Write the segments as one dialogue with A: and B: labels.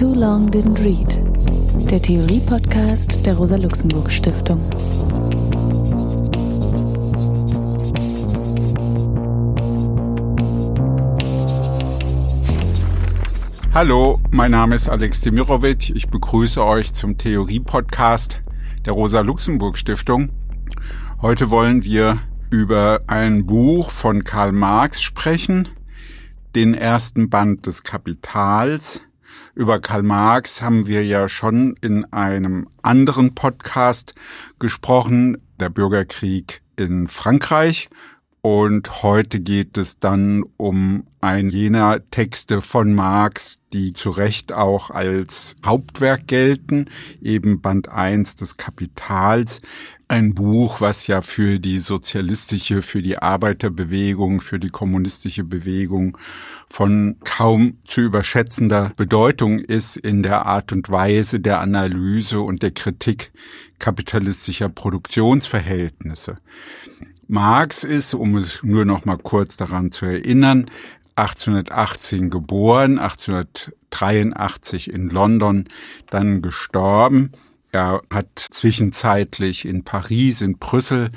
A: Too Long Didn't Read, der Theorie-Podcast der Rosa-Luxemburg-Stiftung.
B: Hallo, mein Name ist Alex Demirovic. Ich begrüße euch zum Theorie-Podcast der Rosa-Luxemburg-Stiftung. Heute wollen wir über ein Buch von Karl Marx sprechen, den ersten Band des Kapitals. Über Karl Marx haben wir ja schon in einem anderen Podcast gesprochen, der Bürgerkrieg in Frankreich. Und heute geht es dann um ein jener Texte von Marx, die zu Recht auch als Hauptwerk gelten, eben Band 1 des Kapitals, ein Buch, was ja für die sozialistische, für die Arbeiterbewegung, für die kommunistische Bewegung von kaum zu überschätzender Bedeutung ist in der Art und Weise der Analyse und der Kritik kapitalistischer Produktionsverhältnisse. Marx ist, um es nur noch mal kurz daran zu erinnern, 1818 geboren, 1883 in London dann gestorben. Er hat zwischenzeitlich in Paris, in Brüssel,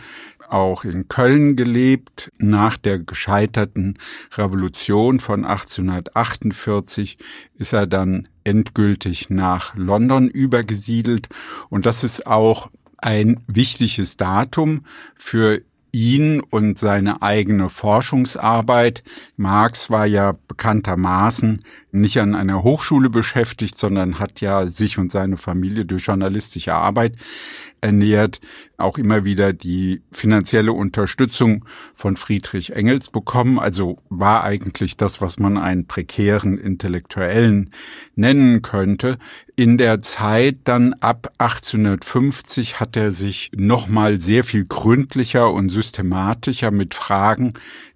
B: auch in Köln gelebt. Nach der gescheiterten Revolution von 1848 ist er dann endgültig nach London übergesiedelt. Und das ist auch ein wichtiges Datum für ihn und seine eigene Forschungsarbeit. Marx war ja bekanntermaßen nicht an einer Hochschule beschäftigt, sondern hat ja sich und seine Familie durch journalistische Arbeit ernährt, auch immer wieder die finanzielle Unterstützung von Friedrich Engels bekommen. Also war eigentlich das, was man einen prekären Intellektuellen nennen könnte. In der Zeit dann ab 1850 hat er sich nochmal sehr viel gründlicher und systematischer mit Fragen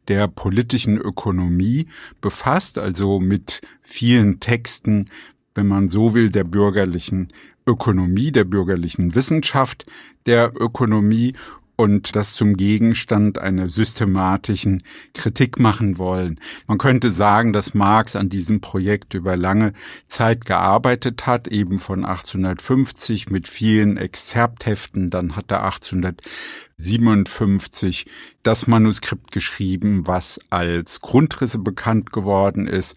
B: der politischen Ökonomie befasst, also mit vielen Texten, wenn man so will, der bürgerlichen Ökonomie, der bürgerlichen Wissenschaft der Ökonomie und das zum Gegenstand einer systematischen Kritik machen wollen. Man könnte sagen, dass Marx an diesem Projekt über lange Zeit gearbeitet hat, eben von 1850 mit vielen Exzerptheften, dann hat er 1857 das Manuskript geschrieben, was als Grundrisse bekannt geworden ist.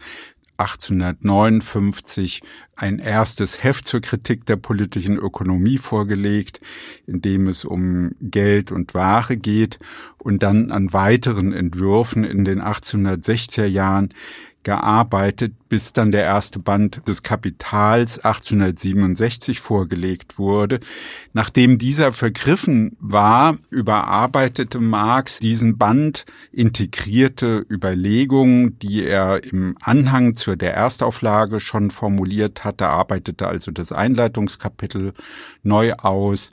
B: 1859 ein erstes Heft zur Kritik der politischen Ökonomie vorgelegt, in dem es um Geld und Ware geht und dann an weiteren Entwürfen in den 1860er Jahren gearbeitet, bis dann der erste Band des Kapitals 1867 vorgelegt wurde. Nachdem dieser vergriffen war, überarbeitete Marx diesen Band, integrierte Überlegungen, die er im Anhang zur der Erstauflage schon formuliert hatte, arbeitete also das Einleitungskapitel neu aus,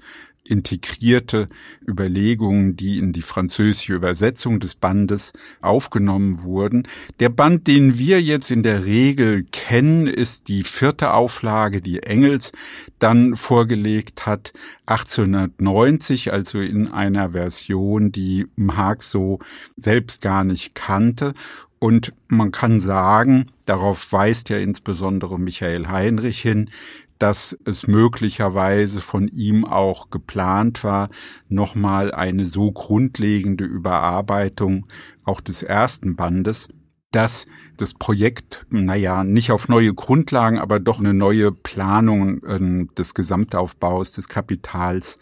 B: integrierte Überlegungen, die in die französische Übersetzung des Bandes aufgenommen wurden. Der Band, den wir jetzt in der Regel kennen, ist die vierte Auflage, die Engels dann vorgelegt hat, 1890, also in einer Version, die Marx so selbst gar nicht kannte. Und man kann sagen, darauf weist ja insbesondere Michael Heinrich hin, dass es möglicherweise von ihm auch geplant war, nochmal eine so grundlegende Überarbeitung auch des ersten Bandes, dass das Projekt, naja, nicht auf neue Grundlagen, aber doch eine neue Planung äh, des Gesamtaufbaus des Kapitals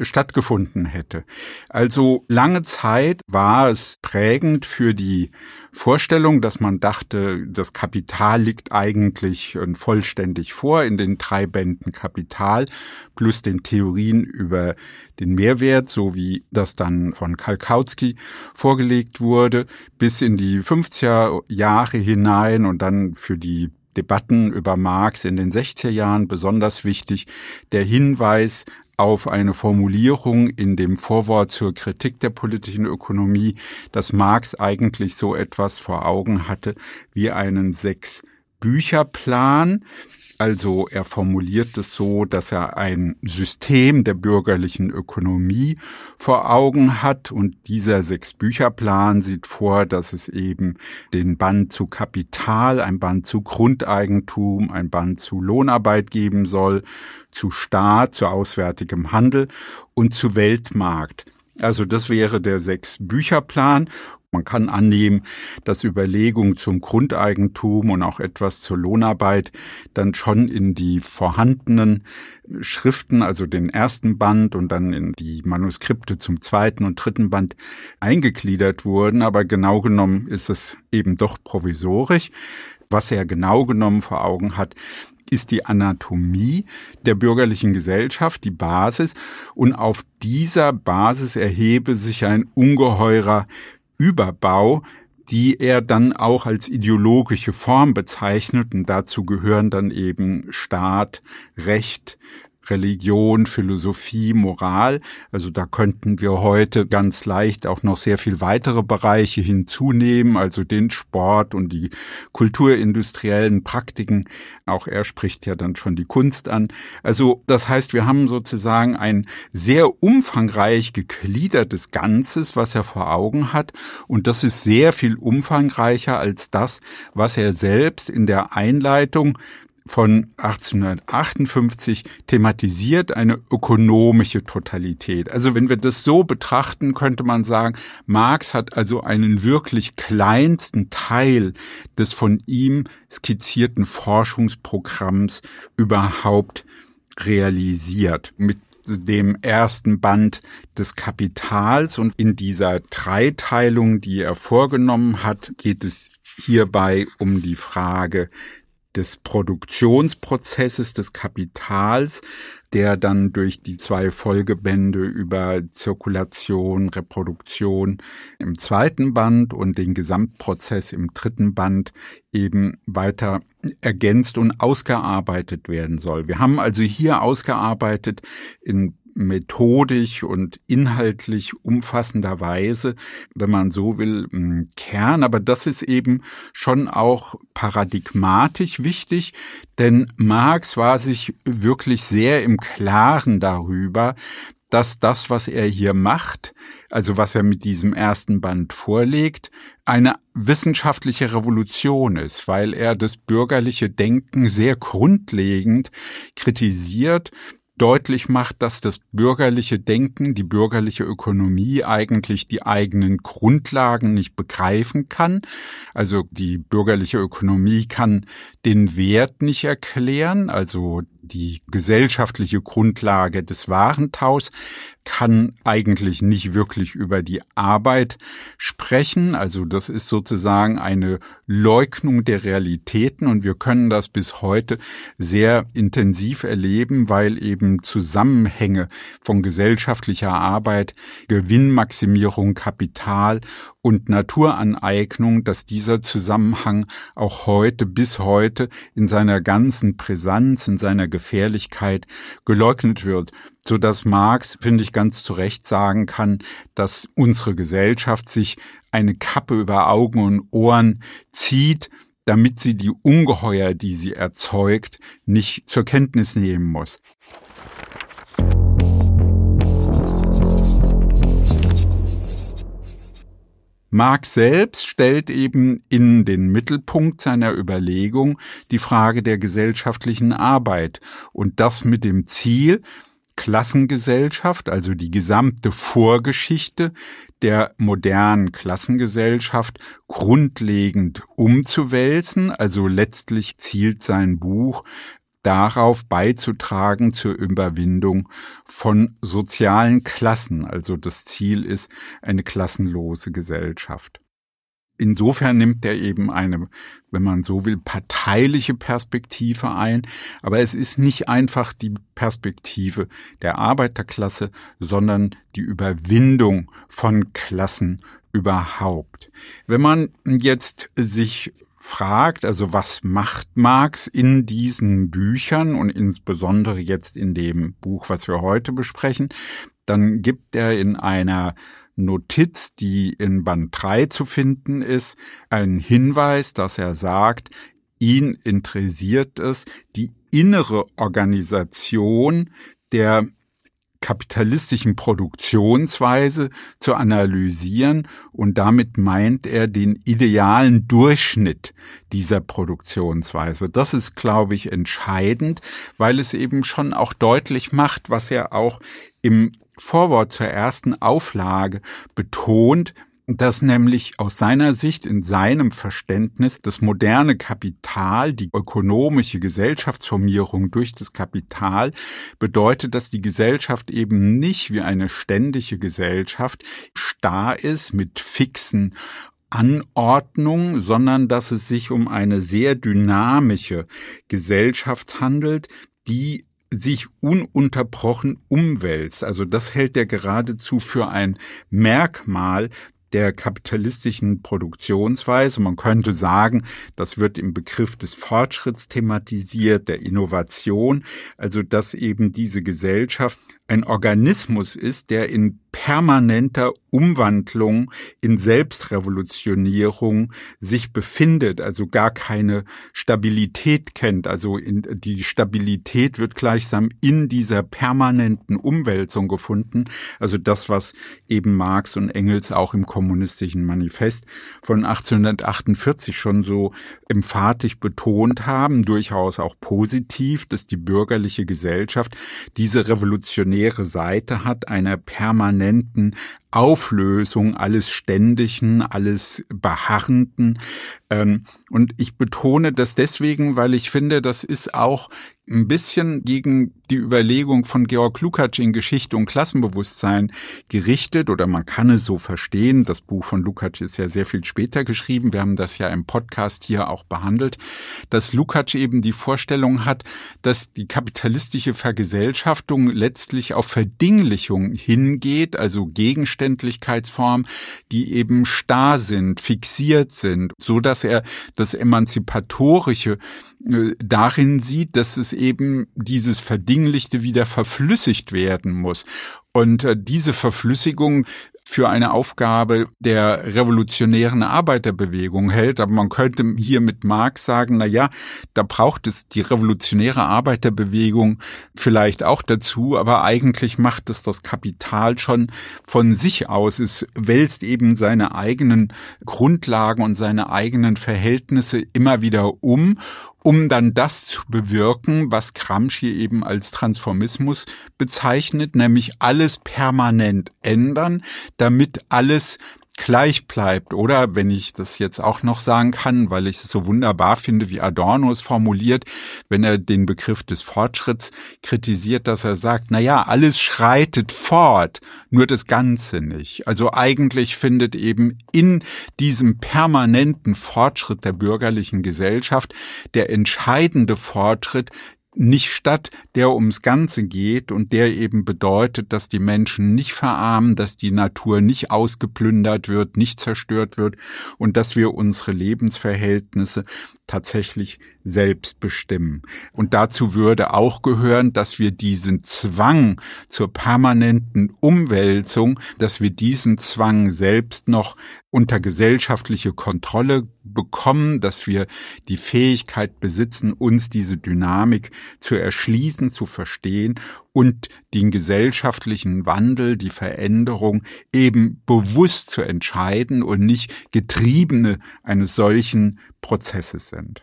B: stattgefunden hätte. Also lange Zeit war es prägend für die Vorstellung, dass man dachte, das Kapital liegt eigentlich äh, vollständig vor in den drei Bänden Kapital plus den Theorien über den Mehrwert, so wie das dann von Kalkowski vorgelegt wurde, bis in die 50er Jahre hinein und dann für die Debatten über Marx in den 60er Jahren besonders wichtig, der Hinweis auf eine Formulierung in dem Vorwort zur Kritik der politischen Ökonomie, dass Marx eigentlich so etwas vor Augen hatte wie einen sechs Bücherplan, Also er formuliert es so, dass er ein System der bürgerlichen Ökonomie vor Augen hat und dieser Sechs-Bücher-Plan sieht vor, dass es eben den Band zu Kapital, ein Band zu Grundeigentum, ein Band zu Lohnarbeit geben soll, zu Staat, zu auswärtigem Handel und zu Weltmarkt. Also das wäre der Sechs-Bücher-Plan man kann annehmen, dass Überlegungen zum Grundeigentum und auch etwas zur Lohnarbeit dann schon in die vorhandenen Schriften, also den ersten Band und dann in die Manuskripte zum zweiten und dritten Band eingegliedert wurden. Aber genau genommen ist es eben doch provisorisch. Was er genau genommen vor Augen hat, ist die Anatomie der bürgerlichen Gesellschaft, die Basis. Und auf dieser Basis erhebe sich ein ungeheurer Überbau, die er dann auch als ideologische Form bezeichnet und dazu gehören dann eben Staat, Recht, Religion, Philosophie, Moral. Also da könnten wir heute ganz leicht auch noch sehr viel weitere Bereiche hinzunehmen, also den Sport und die kulturindustriellen Praktiken. Auch er spricht ja dann schon die Kunst an. Also das heißt, wir haben sozusagen ein sehr umfangreich gegliedertes Ganzes, was er vor Augen hat. Und das ist sehr viel umfangreicher als das, was er selbst in der Einleitung von 1858 thematisiert eine ökonomische Totalität. Also wenn wir das so betrachten, könnte man sagen, Marx hat also einen wirklich kleinsten Teil des von ihm skizzierten Forschungsprogramms überhaupt realisiert. Mit dem ersten Band des Kapitals und in dieser Dreiteilung, die er vorgenommen hat, geht es hierbei um die Frage des Produktionsprozesses des Kapitals, der dann durch die zwei Folgebände über Zirkulation, Reproduktion im zweiten Band und den Gesamtprozess im dritten Band eben weiter ergänzt und ausgearbeitet werden soll. Wir haben also hier ausgearbeitet in methodisch und inhaltlich umfassender Weise, wenn man so will, Kern. Aber das ist eben schon auch paradigmatisch wichtig, denn Marx war sich wirklich sehr im Klaren darüber, dass das, was er hier macht, also was er mit diesem ersten Band vorlegt, eine wissenschaftliche Revolution ist, weil er das bürgerliche Denken sehr grundlegend kritisiert deutlich macht, dass das bürgerliche Denken, die bürgerliche Ökonomie eigentlich die eigenen Grundlagen nicht begreifen kann. Also die bürgerliche Ökonomie kann den Wert nicht erklären, also die gesellschaftliche Grundlage des Warentauschs kann eigentlich nicht wirklich über die Arbeit sprechen. Also das ist sozusagen eine Leugnung der Realitäten und wir können das bis heute sehr intensiv erleben, weil eben Zusammenhänge von gesellschaftlicher Arbeit, Gewinnmaximierung, Kapital und Naturaneignung, dass dieser Zusammenhang auch heute bis heute in seiner ganzen Brisanz, in seiner Gefährlichkeit geleugnet wird, so dass Marx, finde ich, ganz zu Recht sagen kann, dass unsere Gesellschaft sich eine Kappe über Augen und Ohren zieht, damit sie die Ungeheuer, die sie erzeugt, nicht zur Kenntnis nehmen muss. Marx selbst stellt eben in den Mittelpunkt seiner Überlegung die Frage der gesellschaftlichen Arbeit und das mit dem Ziel, Klassengesellschaft, also die gesamte Vorgeschichte der modernen Klassengesellschaft grundlegend umzuwälzen. Also letztlich zielt sein Buch darauf beizutragen zur Überwindung von sozialen Klassen. Also das Ziel ist eine klassenlose Gesellschaft. Insofern nimmt er eben eine, wenn man so will, parteiliche Perspektive ein. Aber es ist nicht einfach die Perspektive der Arbeiterklasse, sondern die Überwindung von Klassen überhaupt. Wenn man jetzt sich fragt, also was macht Marx in diesen Büchern und insbesondere jetzt in dem Buch, was wir heute besprechen, dann gibt er in einer Notiz, die in Band 3 zu finden ist, einen Hinweis, dass er sagt, ihn interessiert es, die innere Organisation der kapitalistischen Produktionsweise zu analysieren und damit meint er den idealen Durchschnitt dieser Produktionsweise. Das ist, glaube ich, entscheidend, weil es eben schon auch deutlich macht, was er auch im Vorwort zur ersten Auflage betont, dass nämlich aus seiner Sicht, in seinem Verständnis, das moderne Kapital, die ökonomische Gesellschaftsformierung durch das Kapital bedeutet, dass die Gesellschaft eben nicht wie eine ständige Gesellschaft starr ist mit fixen Anordnung, sondern dass es sich um eine sehr dynamische Gesellschaft handelt, die sich ununterbrochen umwälzt. Also das hält er geradezu für ein Merkmal der kapitalistischen Produktionsweise. Man könnte sagen, das wird im Begriff des Fortschritts thematisiert, der Innovation, also dass eben diese Gesellschaft ein Organismus ist, der in permanenter Umwandlung, in Selbstrevolutionierung sich befindet, also gar keine Stabilität kennt. Also in, die Stabilität wird gleichsam in dieser permanenten Umwälzung gefunden. Also das, was eben Marx und Engels auch im kommunistischen Manifest von 1848 schon so emphatisch betont haben, durchaus auch positiv, dass die bürgerliche Gesellschaft diese revolutionäre Seite hat, einer permanenten Auflösung alles Ständigen, alles Beharrenden. Ähm, und ich betone das deswegen, weil ich finde, das ist auch ein bisschen gegen die Überlegung von Georg Lukács in Geschichte und Klassenbewusstsein gerichtet oder man kann es so verstehen. Das Buch von Lukács ist ja sehr viel später geschrieben. Wir haben das ja im Podcast hier auch behandelt, dass Lukács eben die Vorstellung hat, dass die kapitalistische Vergesellschaftung letztlich auf Verdinglichung hingeht, also Gegenständlichkeitsformen, die eben starr sind, fixiert sind, so dass er das emanzipatorische äh, darin sieht, dass es eben dieses Verdinglichte wieder verflüssigt werden muss. Und äh, diese Verflüssigung für eine Aufgabe der revolutionären Arbeiterbewegung hält. Aber man könnte hier mit Marx sagen, na ja, da braucht es die revolutionäre Arbeiterbewegung vielleicht auch dazu, aber eigentlich macht es das Kapital schon von sich aus. Es wälzt eben seine eigenen Grundlagen und seine eigenen Verhältnisse immer wieder um um dann das zu bewirken, was Gramsci eben als Transformismus bezeichnet, nämlich alles permanent ändern, damit alles gleich bleibt. Oder wenn ich das jetzt auch noch sagen kann, weil ich es so wunderbar finde, wie Adorno es formuliert, wenn er den Begriff des Fortschritts kritisiert, dass er sagt, na ja, alles schreitet fort, nur das Ganze nicht. Also eigentlich findet eben in diesem permanenten Fortschritt der bürgerlichen Gesellschaft der entscheidende Fortschritt nicht statt, der ums Ganze geht und der eben bedeutet, dass die Menschen nicht verarmen, dass die Natur nicht ausgeplündert wird, nicht zerstört wird und dass wir unsere Lebensverhältnisse tatsächlich selbst bestimmen. Und dazu würde auch gehören, dass wir diesen Zwang zur permanenten Umwälzung, dass wir diesen Zwang selbst noch unter gesellschaftliche Kontrolle bekommen, dass wir die Fähigkeit besitzen, uns diese Dynamik zu erschließen, zu verstehen und den gesellschaftlichen Wandel, die Veränderung eben bewusst zu entscheiden und nicht Getriebene eines solchen Prozesses sind.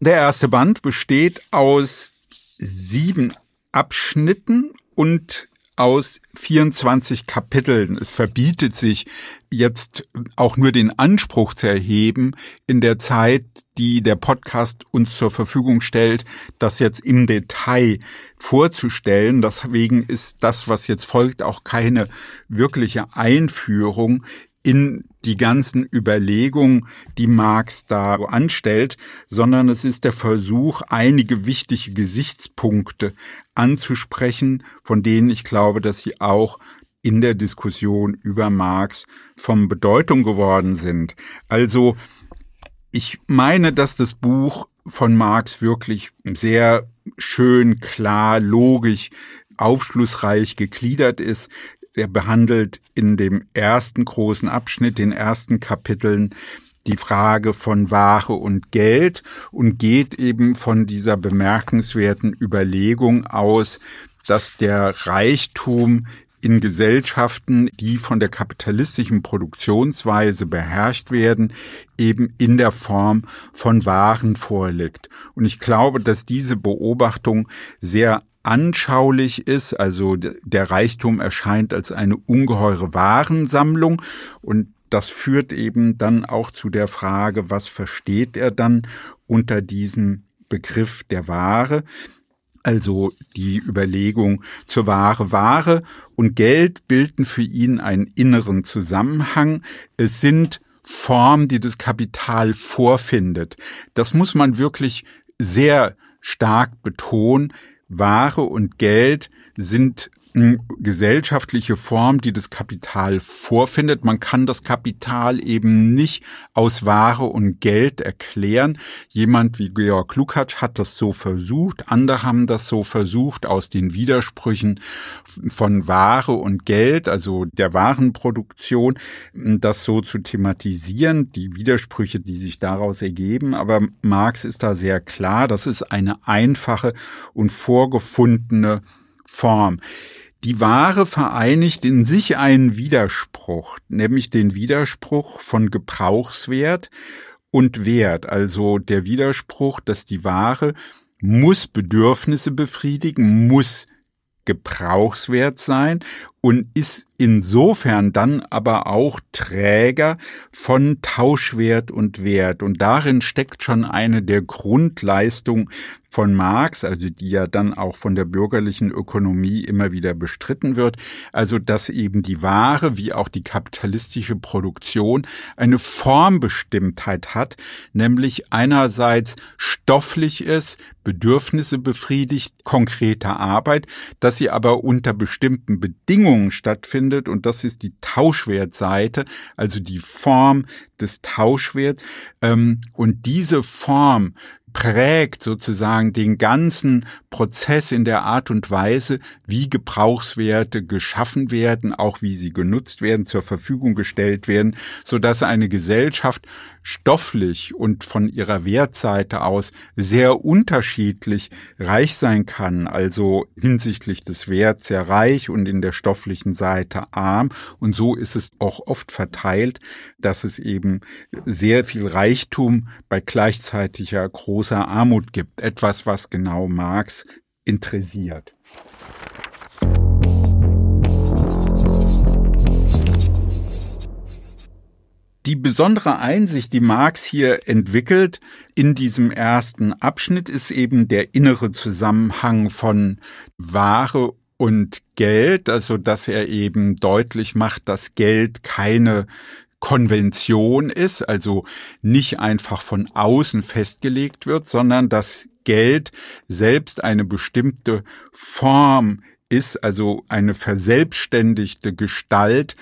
B: Der erste Band besteht aus sieben Abschnitten und aus 24 Kapiteln. Es verbietet sich jetzt auch nur den Anspruch zu erheben, in der Zeit, die der Podcast uns zur Verfügung stellt, das jetzt im Detail vorzustellen. Deswegen ist das, was jetzt folgt, auch keine wirkliche Einführung in die ganzen Überlegungen, die Marx da anstellt, sondern es ist der Versuch, einige wichtige Gesichtspunkte anzusprechen, von denen ich glaube, dass sie auch in der Diskussion über Marx von Bedeutung geworden sind. Also ich meine, dass das Buch von Marx wirklich sehr schön, klar, logisch, aufschlussreich gegliedert ist er behandelt in dem ersten großen Abschnitt, den ersten Kapiteln, die Frage von Ware und Geld und geht eben von dieser bemerkenswerten Überlegung aus, dass der Reichtum in Gesellschaften, die von der kapitalistischen Produktionsweise beherrscht werden, eben in der Form von Waren vorliegt. Und ich glaube, dass diese Beobachtung sehr anschaulich ist. Also der Reichtum erscheint als eine ungeheure Warensammlung und das führt eben dann auch zu der Frage, was versteht er dann unter diesem Begriff der Ware? Also die Überlegung zur Ware, Ware und Geld bilden für ihn einen inneren Zusammenhang. Es sind Formen, die das Kapital vorfindet. Das muss man wirklich sehr stark betonen. Ware und Geld sind gesellschaftliche Form, die das Kapital vorfindet. Man kann das Kapital eben nicht aus Ware und Geld erklären. Jemand wie Georg Lukács hat das so versucht. Andere haben das so versucht, aus den Widersprüchen von Ware und Geld, also der Warenproduktion, das so zu thematisieren, die Widersprüche, die sich daraus ergeben. Aber Marx ist da sehr klar. Das ist eine einfache und vorgefundene Form. Die Ware vereinigt in sich einen Widerspruch, nämlich den Widerspruch von Gebrauchswert und Wert, also der Widerspruch, dass die Ware muss Bedürfnisse befriedigen, muss gebrauchswert sein und ist insofern dann aber auch Träger von Tauschwert und Wert. Und darin steckt schon eine der Grundleistungen von Marx, also die ja dann auch von der bürgerlichen Ökonomie immer wieder bestritten wird, also dass eben die Ware wie auch die kapitalistische Produktion eine Formbestimmtheit hat, nämlich einerseits stofflich ist, Bedürfnisse befriedigt, konkrete Arbeit, dass sie aber unter bestimmten Bedingungen stattfindet und das ist die Tauschwertseite, also die Form des Tauschwerts. Ähm, und diese Form prägt sozusagen den ganzen Prozess in der Art und Weise, wie Gebrauchswerte geschaffen werden, auch wie sie genutzt werden, zur Verfügung gestellt werden, so dass eine Gesellschaft stofflich und von ihrer Wertseite aus sehr unterschiedlich reich sein kann, also hinsichtlich des Werts sehr reich und in der stofflichen Seite arm. Und so ist es auch oft verteilt, dass es eben sehr viel Reichtum bei gleichzeitiger großer Armut gibt. Etwas, was genau Marx interessiert. Die besondere Einsicht, die Marx hier entwickelt in diesem ersten Abschnitt, ist eben der innere Zusammenhang von Ware und Geld, also dass er eben deutlich macht, dass Geld keine Konvention ist, also nicht einfach von außen festgelegt wird, sondern dass Geld selbst eine bestimmte Form ist, also eine verselbstständigte Gestalt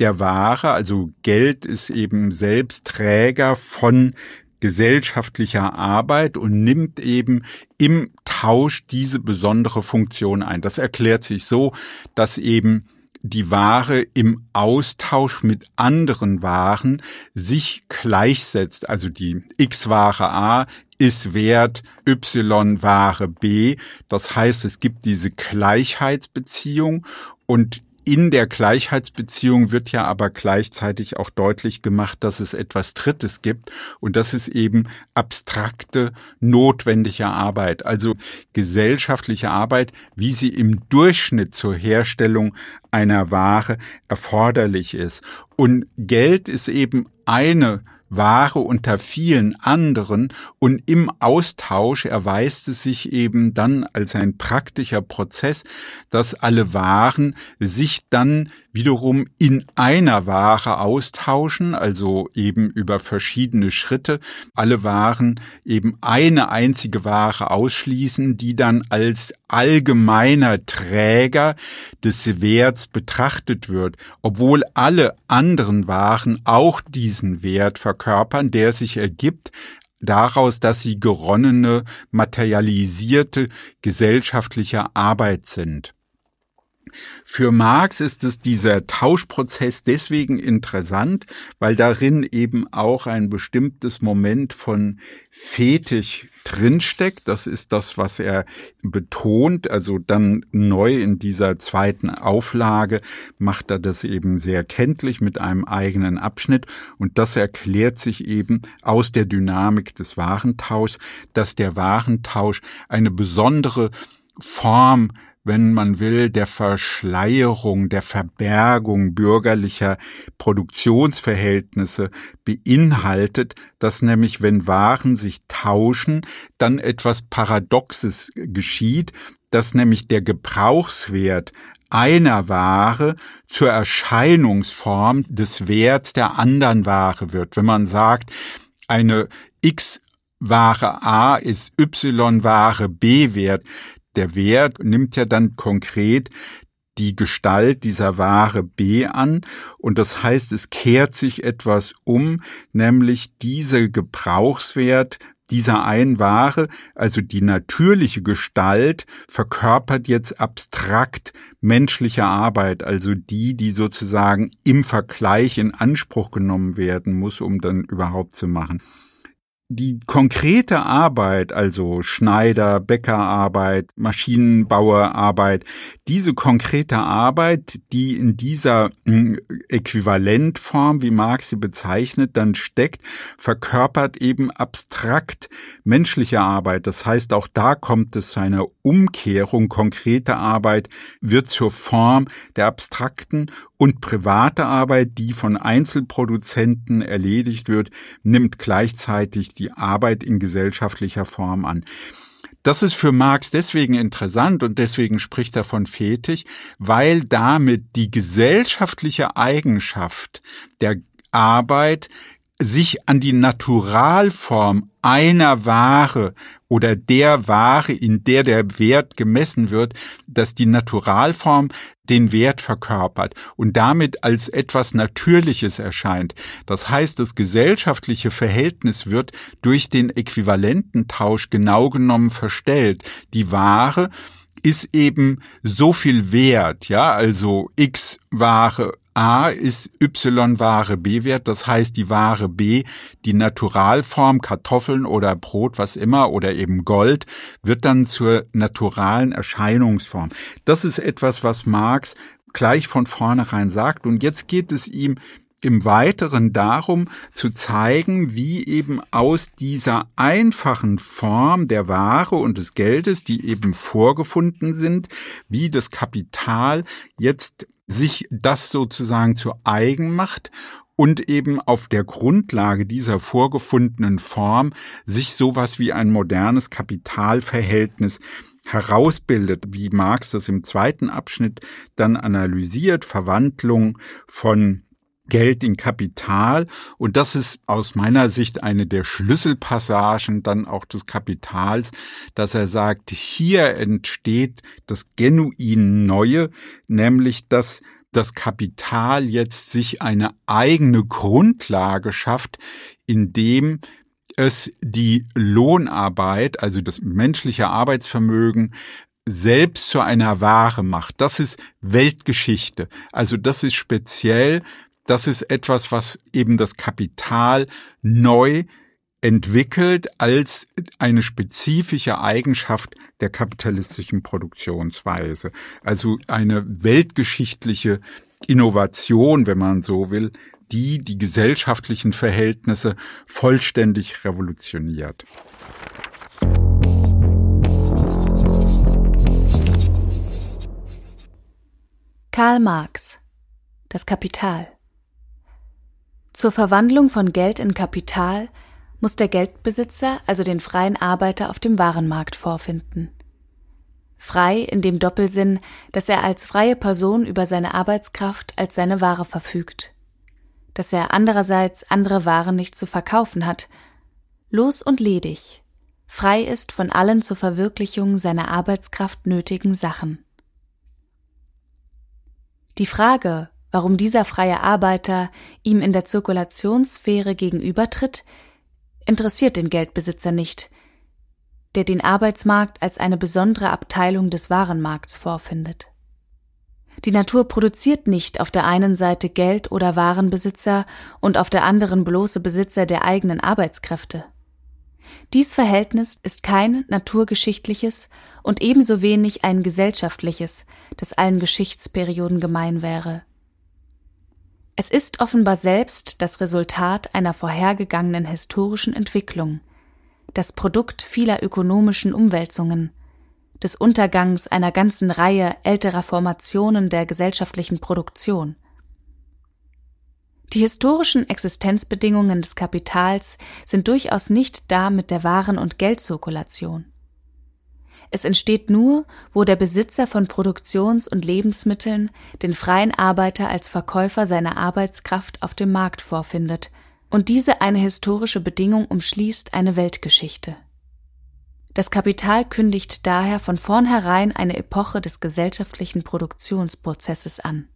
B: der Ware. Also Geld ist eben selbst Träger von gesellschaftlicher Arbeit und nimmt eben im Tausch diese besondere Funktion ein. Das erklärt sich so, dass eben die Ware im Austausch mit anderen Waren sich gleichsetzt. Also die X-Ware A ist Wert Y Ware B. Das heißt, es gibt diese Gleichheitsbeziehung und in der Gleichheitsbeziehung wird ja aber gleichzeitig auch deutlich gemacht, dass es etwas Drittes gibt und das ist eben abstrakte, notwendige Arbeit, also gesellschaftliche Arbeit, wie sie im Durchschnitt zur Herstellung einer Ware erforderlich ist. Und Geld ist eben eine Ware unter vielen anderen und im Austausch erweist es sich eben dann als ein praktischer Prozess, dass alle Waren sich dann wiederum in einer Ware austauschen, also eben über verschiedene Schritte, alle Waren eben eine einzige Ware ausschließen, die dann als allgemeiner Träger des Werts betrachtet wird, obwohl alle anderen Waren auch diesen Wert verkörpern, der sich ergibt daraus, dass sie geronnene, materialisierte gesellschaftliche Arbeit sind. Für Marx ist es dieser Tauschprozess deswegen interessant, weil darin eben auch ein bestimmtes Moment von Fetisch drinsteckt. Das ist das, was er betont. Also dann neu in dieser zweiten Auflage macht er das eben sehr kenntlich mit einem eigenen Abschnitt. Und das erklärt sich eben aus der Dynamik des Warentauschs, dass der Warentausch eine besondere Form wenn man will, der Verschleierung, der Verbergung bürgerlicher Produktionsverhältnisse beinhaltet, dass nämlich, wenn Waren sich tauschen, dann etwas Paradoxes geschieht, dass nämlich der Gebrauchswert einer Ware zur Erscheinungsform des Werts der anderen Ware wird. Wenn man sagt, eine X Ware A ist Y-Ware B wert, der Wert nimmt ja dann konkret die Gestalt dieser Ware B an. Und das heißt, es kehrt sich etwas um, nämlich diese Gebrauchswert dieser einen Ware, also die natürliche Gestalt, verkörpert jetzt abstrakt menschliche Arbeit, also die, die sozusagen im Vergleich in Anspruch genommen werden muss, um dann überhaupt zu machen die konkrete Arbeit, also Schneider, Bäckerarbeit, Maschinenbauerarbeit, diese konkrete Arbeit, die in dieser hm, Äquivalentform, wie Marx sie bezeichnet, dann steckt, verkörpert eben abstrakt menschliche Arbeit. Das heißt, auch da kommt es zu einer Umkehrung. Konkrete Arbeit wird zur Form der abstrakten und private Arbeit, die von Einzelproduzenten erledigt wird, nimmt gleichzeitig die Arbeit in gesellschaftlicher Form an. Das ist für Marx deswegen interessant und deswegen spricht er von Fetisch, weil damit die gesellschaftliche Eigenschaft der Arbeit sich an die Naturalform einer Ware oder der Ware, in der der Wert gemessen wird, dass die Naturalform den Wert verkörpert und damit als etwas Natürliches erscheint. Das heißt, das gesellschaftliche Verhältnis wird durch den Äquivalententausch genau genommen verstellt. Die Ware ist eben so viel wert, ja, also X Ware A ist Y-Ware B-Wert, das heißt die Ware B, die Naturalform Kartoffeln oder Brot, was immer, oder eben Gold, wird dann zur naturalen Erscheinungsform. Das ist etwas, was Marx gleich von vornherein sagt. Und jetzt geht es ihm im Weiteren darum zu zeigen, wie eben aus dieser einfachen Form der Ware und des Geldes, die eben vorgefunden sind, wie das Kapital jetzt sich das sozusagen zu eigen macht und eben auf der Grundlage dieser vorgefundenen Form sich sowas wie ein modernes Kapitalverhältnis herausbildet, wie Marx das im zweiten Abschnitt dann analysiert, Verwandlung von Geld in Kapital. Und das ist aus meiner Sicht eine der Schlüsselpassagen dann auch des Kapitals, dass er sagt, hier entsteht das genuin Neue, nämlich dass das Kapital jetzt sich eine eigene Grundlage schafft, indem es die Lohnarbeit, also das menschliche Arbeitsvermögen, selbst zu einer Ware macht. Das ist Weltgeschichte. Also das ist speziell das ist etwas, was eben das Kapital neu entwickelt als eine spezifische Eigenschaft der kapitalistischen Produktionsweise. Also eine weltgeschichtliche Innovation, wenn man so will, die die gesellschaftlichen Verhältnisse vollständig revolutioniert.
A: Karl Marx Das Kapital zur Verwandlung von Geld in Kapital muss der Geldbesitzer also den freien Arbeiter auf dem Warenmarkt vorfinden. Frei in dem Doppelsinn, dass er als freie Person über seine Arbeitskraft als seine Ware verfügt, dass er andererseits andere Waren nicht zu verkaufen hat, los und ledig, frei ist von allen zur Verwirklichung seiner Arbeitskraft nötigen Sachen. Die Frage, Warum dieser freie Arbeiter ihm in der Zirkulationssphäre gegenübertritt, interessiert den Geldbesitzer nicht, der den Arbeitsmarkt als eine besondere Abteilung des Warenmarkts vorfindet. Die Natur produziert nicht auf der einen Seite Geld oder Warenbesitzer und auf der anderen bloße Besitzer der eigenen Arbeitskräfte. Dies Verhältnis ist kein naturgeschichtliches und ebenso wenig ein gesellschaftliches, das allen Geschichtsperioden gemein wäre. Es ist offenbar selbst das Resultat einer vorhergegangenen historischen Entwicklung, das Produkt vieler ökonomischen Umwälzungen, des Untergangs einer ganzen Reihe älterer Formationen der gesellschaftlichen Produktion. Die historischen Existenzbedingungen des Kapitals sind durchaus nicht da mit der Waren- und Geldzirkulation. Es entsteht nur, wo der Besitzer von Produktions- und Lebensmitteln den freien Arbeiter als Verkäufer seiner Arbeitskraft auf dem Markt vorfindet und diese eine historische Bedingung umschließt eine Weltgeschichte. Das Kapital kündigt daher von vornherein eine Epoche des gesellschaftlichen Produktionsprozesses an.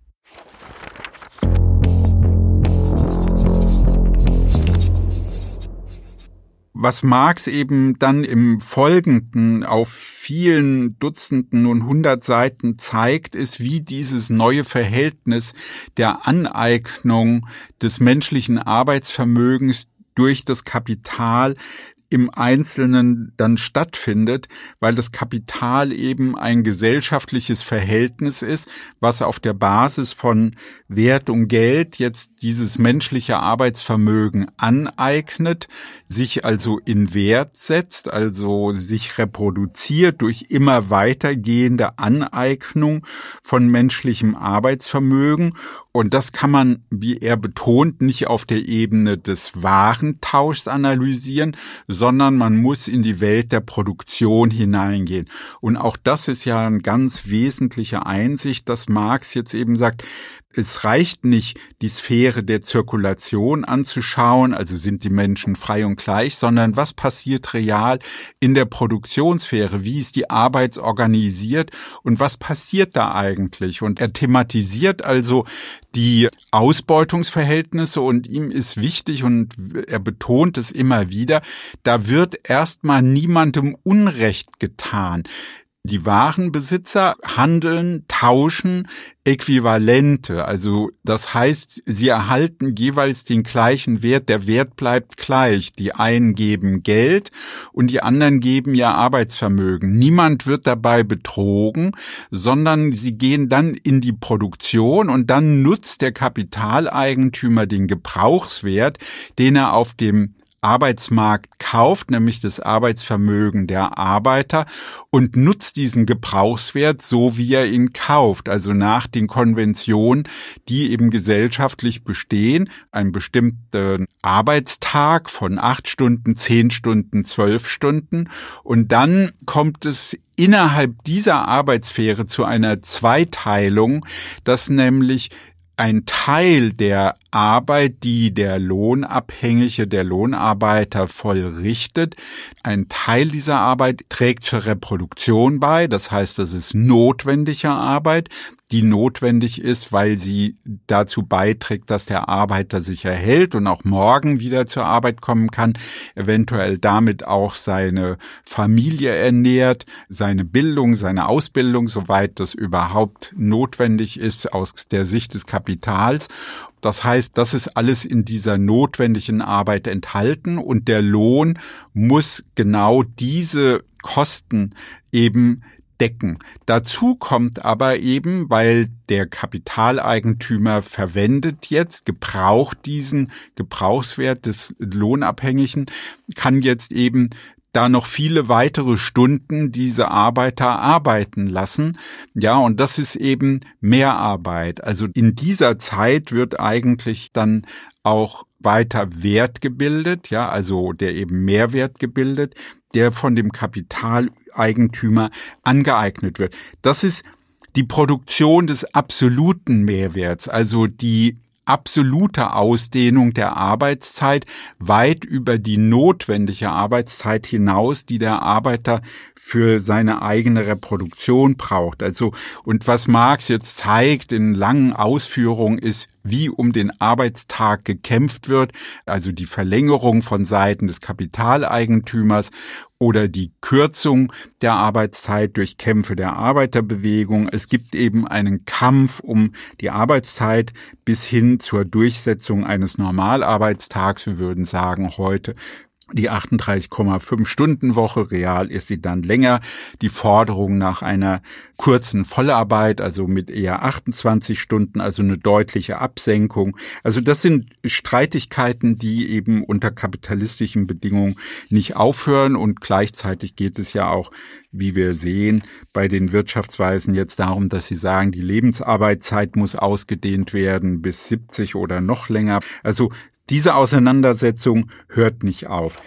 B: Was Marx eben dann im Folgenden auf vielen Dutzenden und hundert Seiten zeigt, ist, wie dieses neue Verhältnis der Aneignung des menschlichen Arbeitsvermögens durch das Kapital im Einzelnen dann stattfindet, weil das Kapital eben ein gesellschaftliches Verhältnis ist, was auf der Basis von Wert und Geld jetzt dieses menschliche Arbeitsvermögen aneignet, sich also in Wert setzt, also sich reproduziert durch immer weitergehende Aneignung von menschlichem Arbeitsvermögen. Und das kann man, wie er betont, nicht auf der Ebene des Warentauschs analysieren, sondern man muss in die Welt der Produktion hineingehen. Und auch das ist ja eine ganz wesentliche Einsicht, dass Marx jetzt eben sagt, es reicht nicht, die Sphäre der Zirkulation anzuschauen, also sind die Menschen frei und gleich, sondern was passiert real in der Produktionssphäre? Wie ist die Arbeit organisiert und was passiert da eigentlich? Und er thematisiert also die Ausbeutungsverhältnisse und ihm ist wichtig und er betont es immer wieder, da wird erstmal niemandem Unrecht getan. Die Warenbesitzer handeln, tauschen Äquivalente. Also das heißt, sie erhalten jeweils den gleichen Wert. Der Wert bleibt gleich. Die einen geben Geld und die anderen geben ihr Arbeitsvermögen. Niemand wird dabei betrogen, sondern sie gehen dann in die Produktion und dann nutzt der Kapitaleigentümer den Gebrauchswert, den er auf dem Arbeitsmarkt kauft, nämlich das Arbeitsvermögen der Arbeiter und nutzt diesen Gebrauchswert so, wie er ihn kauft, also nach den Konventionen, die eben gesellschaftlich bestehen, ein bestimmter Arbeitstag von acht Stunden, zehn Stunden, zwölf Stunden. Und dann kommt es innerhalb dieser Arbeitssphäre zu einer Zweiteilung, dass nämlich ein Teil der Arbeit, die der Lohnabhängige, der Lohnarbeiter vollrichtet, ein Teil dieser Arbeit trägt zur Reproduktion bei, das heißt, das ist notwendige Arbeit, die notwendig ist, weil sie dazu beiträgt, dass der Arbeiter sich erhält und auch morgen wieder zur Arbeit kommen kann, eventuell damit auch seine Familie ernährt, seine Bildung, seine Ausbildung, soweit das überhaupt notwendig ist aus der Sicht des Kapitals. Das heißt, das ist alles in dieser notwendigen Arbeit enthalten und der Lohn muss genau diese Kosten eben decken. Dazu kommt aber eben, weil der Kapitaleigentümer verwendet jetzt, gebraucht diesen Gebrauchswert des Lohnabhängigen, kann jetzt eben da noch viele weitere Stunden diese Arbeiter arbeiten lassen. Ja, und das ist eben Mehrarbeit. Also in dieser Zeit wird eigentlich dann auch weiter Wert gebildet, ja, also der eben Mehrwert gebildet, der von dem Kapitaleigentümer angeeignet wird. Das ist die Produktion des absoluten Mehrwerts, also die absolute Ausdehnung der Arbeitszeit weit über die notwendige Arbeitszeit hinaus, die der Arbeiter für seine eigene Reproduktion braucht. Also, und was Marx jetzt zeigt in langen Ausführungen ist, wie um den Arbeitstag gekämpft wird, also die Verlängerung von Seiten des Kapitaleigentümers oder die Kürzung der Arbeitszeit durch Kämpfe der Arbeiterbewegung. Es gibt eben einen Kampf um die Arbeitszeit bis hin zur Durchsetzung eines Normalarbeitstags. Wir würden sagen heute die 38,5 Stunden Woche, real ist sie dann länger. Die Forderung nach einer kurzen Vollarbeit, also mit eher 28 Stunden, also eine deutliche Absenkung. Also das sind Streitigkeiten, die eben unter kapitalistischen Bedingungen nicht aufhören und gleichzeitig geht es ja auch, wie wir sehen, bei den Wirtschaftsweisen jetzt darum, dass sie sagen, die Lebensarbeitszeit muss ausgedehnt werden bis 70 oder noch länger. Also diese Auseinandersetzung hört nicht auf.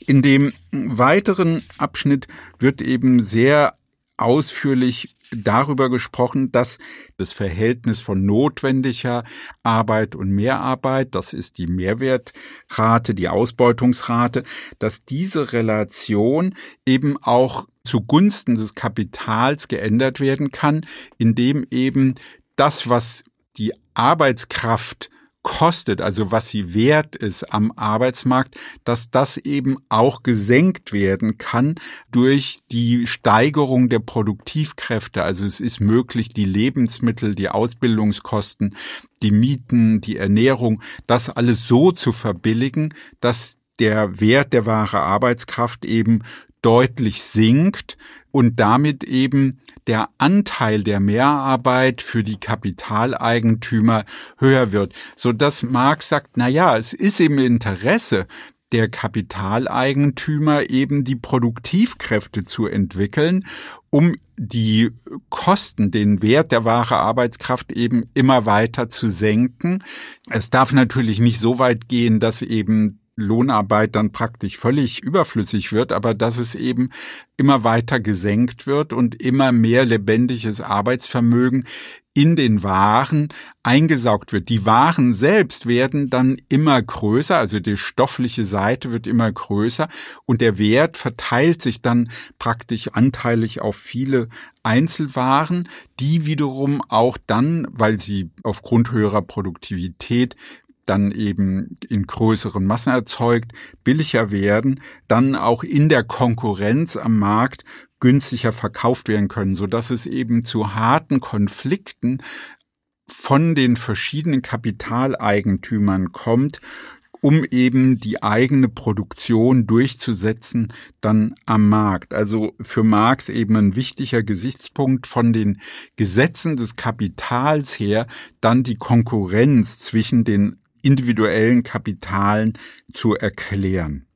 B: In dem weiteren Abschnitt wird eben sehr ausführlich darüber gesprochen, dass das Verhältnis von notwendiger Arbeit und Mehrarbeit, das ist die Mehrwertrate, die Ausbeutungsrate, dass diese Relation eben auch zugunsten des Kapitals geändert werden kann, indem eben das, was die Arbeitskraft kostet, also was sie wert ist am Arbeitsmarkt, dass das eben auch gesenkt werden kann durch die Steigerung der Produktivkräfte. Also es ist möglich, die Lebensmittel, die Ausbildungskosten, die Mieten, die Ernährung, das alles so zu verbilligen, dass der Wert der wahre Arbeitskraft eben deutlich sinkt und damit eben der Anteil der Mehrarbeit für die Kapitaleigentümer höher wird, so dass Marx sagt, na ja, es ist im Interesse der Kapitaleigentümer eben die Produktivkräfte zu entwickeln, um die Kosten, den Wert der wahre Arbeitskraft eben immer weiter zu senken. Es darf natürlich nicht so weit gehen, dass eben Lohnarbeit dann praktisch völlig überflüssig wird, aber dass es eben immer weiter gesenkt wird und immer mehr lebendiges Arbeitsvermögen in den Waren eingesaugt wird. Die Waren selbst werden dann immer größer, also die stoffliche Seite wird immer größer und der Wert verteilt sich dann praktisch anteilig auf viele Einzelwaren, die wiederum auch dann, weil sie aufgrund höherer Produktivität dann eben in größeren Massen erzeugt, billiger werden, dann auch in der Konkurrenz am Markt günstiger verkauft werden können, so dass es eben zu harten Konflikten von den verschiedenen Kapitaleigentümern kommt, um eben die eigene Produktion durchzusetzen dann am Markt. Also für Marx eben ein wichtiger Gesichtspunkt von den Gesetzen des Kapitals her, dann die Konkurrenz zwischen den individuellen Kapitalen zu erklären.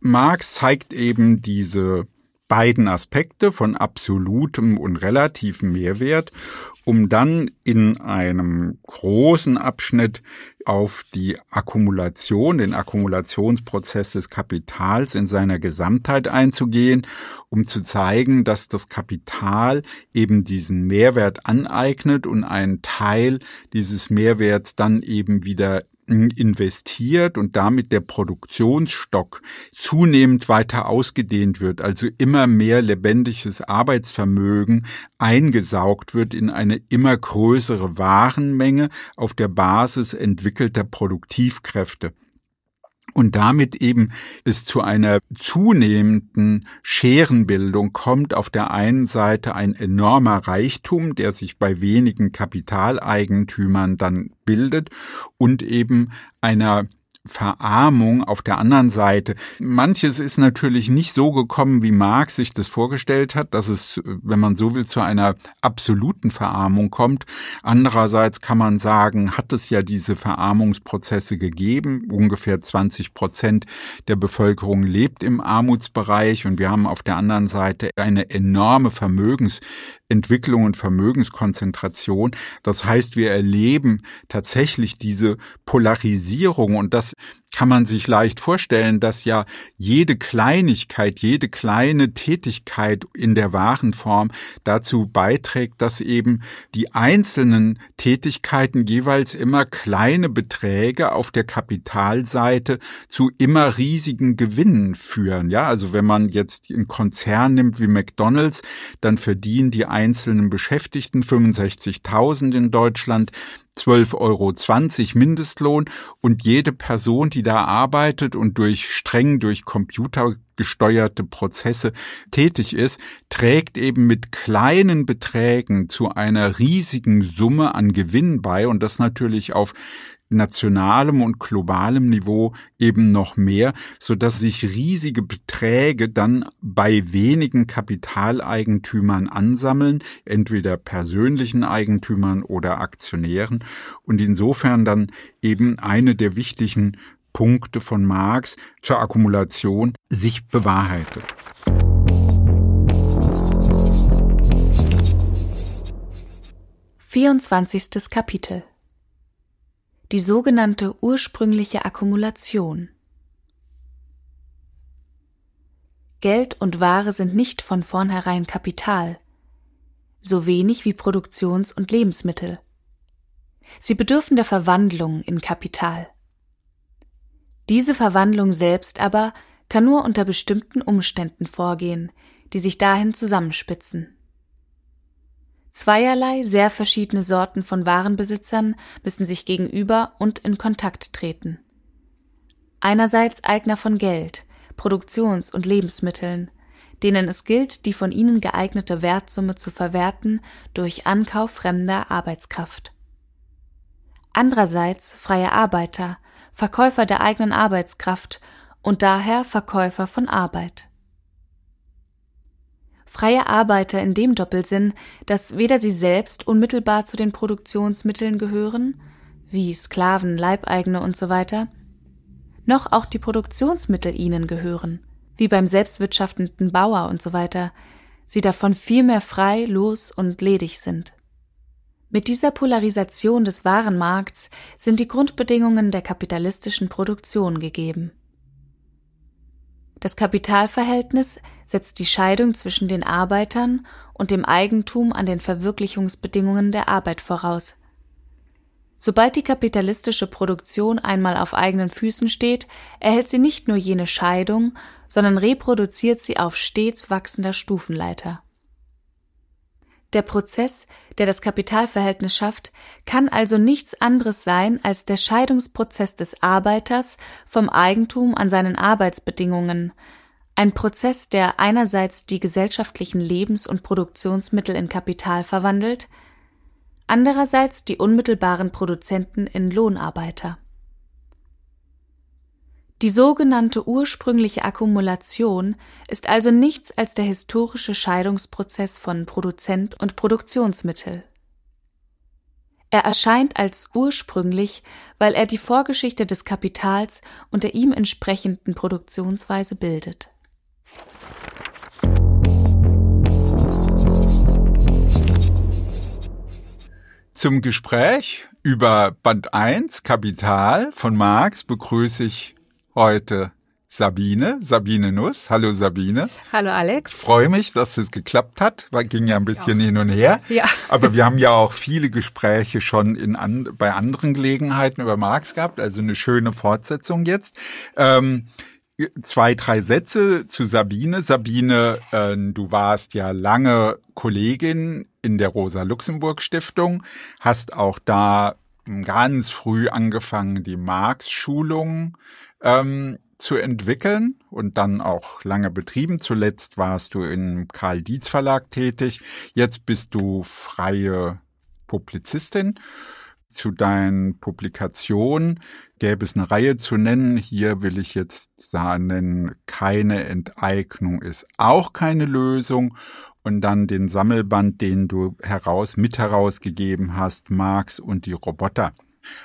B: Marx zeigt eben diese beiden Aspekte von absolutem und relativem Mehrwert, um dann in einem großen Abschnitt auf die Akkumulation, den Akkumulationsprozess des Kapitals in seiner Gesamtheit einzugehen, um zu zeigen, dass das Kapital eben diesen Mehrwert aneignet und einen Teil dieses Mehrwerts dann eben wieder investiert und damit der Produktionsstock zunehmend weiter ausgedehnt wird, also immer mehr lebendiges Arbeitsvermögen eingesaugt wird in eine immer größere Warenmenge auf der Basis entwickelter Produktivkräfte und damit eben es zu einer zunehmenden Scherenbildung kommt. Auf der einen Seite ein enormer Reichtum, der sich bei wenigen Kapitaleigentümern dann bildet und eben einer Verarmung auf der anderen Seite. Manches ist natürlich nicht so gekommen, wie Marx sich das vorgestellt hat, dass es, wenn man so will, zu einer absoluten Verarmung kommt. Andererseits kann man sagen, hat es ja diese Verarmungsprozesse gegeben. Ungefähr 20 Prozent der Bevölkerung lebt im Armutsbereich und wir haben auf der anderen Seite eine enorme Vermögens Entwicklung und Vermögenskonzentration. Das heißt, wir erleben tatsächlich diese Polarisierung und das kann man sich leicht vorstellen, dass ja jede Kleinigkeit, jede kleine Tätigkeit in der Warenform dazu beiträgt, dass eben die einzelnen Tätigkeiten jeweils immer kleine Beträge auf der Kapitalseite zu immer riesigen Gewinnen führen. Ja, also wenn man jetzt einen Konzern nimmt wie McDonald's, dann verdienen die einzelnen Beschäftigten 65.000 in Deutschland. 12,20 Euro Mindestlohn und jede Person, die da arbeitet und durch streng durch Computer gesteuerte Prozesse tätig ist, trägt eben mit kleinen Beträgen zu einer riesigen Summe an Gewinn bei und das natürlich auf nationalem und globalem Niveau eben noch mehr, so dass sich riesige Beträge dann bei wenigen Kapitaleigentümern ansammeln, entweder persönlichen Eigentümern oder Aktionären und insofern dann eben eine der wichtigen Punkte von Marx zur Akkumulation sich bewahrheitet.
A: Vierundzwanzigstes Kapitel die sogenannte ursprüngliche Akkumulation. Geld und Ware sind nicht von vornherein Kapital, so wenig wie Produktions- und Lebensmittel. Sie bedürfen der Verwandlung in Kapital. Diese Verwandlung selbst aber kann nur unter bestimmten Umständen vorgehen, die sich dahin zusammenspitzen. Zweierlei sehr verschiedene Sorten von Warenbesitzern müssen sich gegenüber und in Kontakt treten. Einerseits Eigner von Geld, Produktions- und Lebensmitteln, denen es gilt, die von ihnen geeignete Wertsumme zu verwerten durch Ankauf fremder Arbeitskraft. Andererseits freie Arbeiter, Verkäufer der eigenen Arbeitskraft und daher Verkäufer von Arbeit freie Arbeiter in dem Doppelsinn, dass weder sie selbst unmittelbar zu den Produktionsmitteln gehören, wie Sklaven, Leibeigene usw., noch auch die Produktionsmittel ihnen gehören, wie beim selbstwirtschaftenden Bauer usw., sie davon vielmehr frei, los und ledig sind. Mit dieser Polarisation des Warenmarkts sind die Grundbedingungen der kapitalistischen Produktion gegeben. Das Kapitalverhältnis setzt die Scheidung zwischen den Arbeitern und dem Eigentum an den Verwirklichungsbedingungen der Arbeit voraus. Sobald die kapitalistische Produktion einmal auf eigenen Füßen steht, erhält sie nicht nur jene Scheidung, sondern reproduziert sie auf stets wachsender Stufenleiter der Prozess, der das Kapitalverhältnis schafft, kann also nichts anderes sein als der Scheidungsprozess des Arbeiters vom Eigentum an seinen Arbeitsbedingungen, ein Prozess, der einerseits die gesellschaftlichen Lebens- und Produktionsmittel in Kapital verwandelt, andererseits die unmittelbaren Produzenten in Lohnarbeiter. Die sogenannte ursprüngliche Akkumulation ist also nichts als der historische Scheidungsprozess von Produzent und Produktionsmittel. Er erscheint als ursprünglich, weil er die Vorgeschichte des Kapitals und der ihm entsprechenden Produktionsweise bildet.
B: Zum Gespräch über Band 1 Kapital von Marx begrüße ich heute Sabine, Sabine Nuss. Hallo Sabine.
C: Hallo Alex.
B: Freue mich, dass es geklappt hat. War, ging ja ein bisschen ja. hin und her.
C: Ja.
B: Aber wir haben ja auch viele Gespräche schon in an, bei anderen Gelegenheiten über Marx gehabt. Also eine schöne Fortsetzung jetzt. Ähm, zwei, drei Sätze zu Sabine. Sabine, äh, du warst ja lange Kollegin in der Rosa-Luxemburg-Stiftung, hast auch da ganz früh angefangen, die Marx-Schulung ähm, zu entwickeln und dann auch lange betrieben. Zuletzt warst du im Karl Dietz Verlag tätig. Jetzt bist du freie Publizistin. Zu deinen Publikationen gäbe es eine Reihe zu nennen. Hier will ich jetzt sagen, keine Enteignung ist auch keine Lösung. Und dann den Sammelband, den du heraus, mit herausgegeben hast, Marx und die Roboter.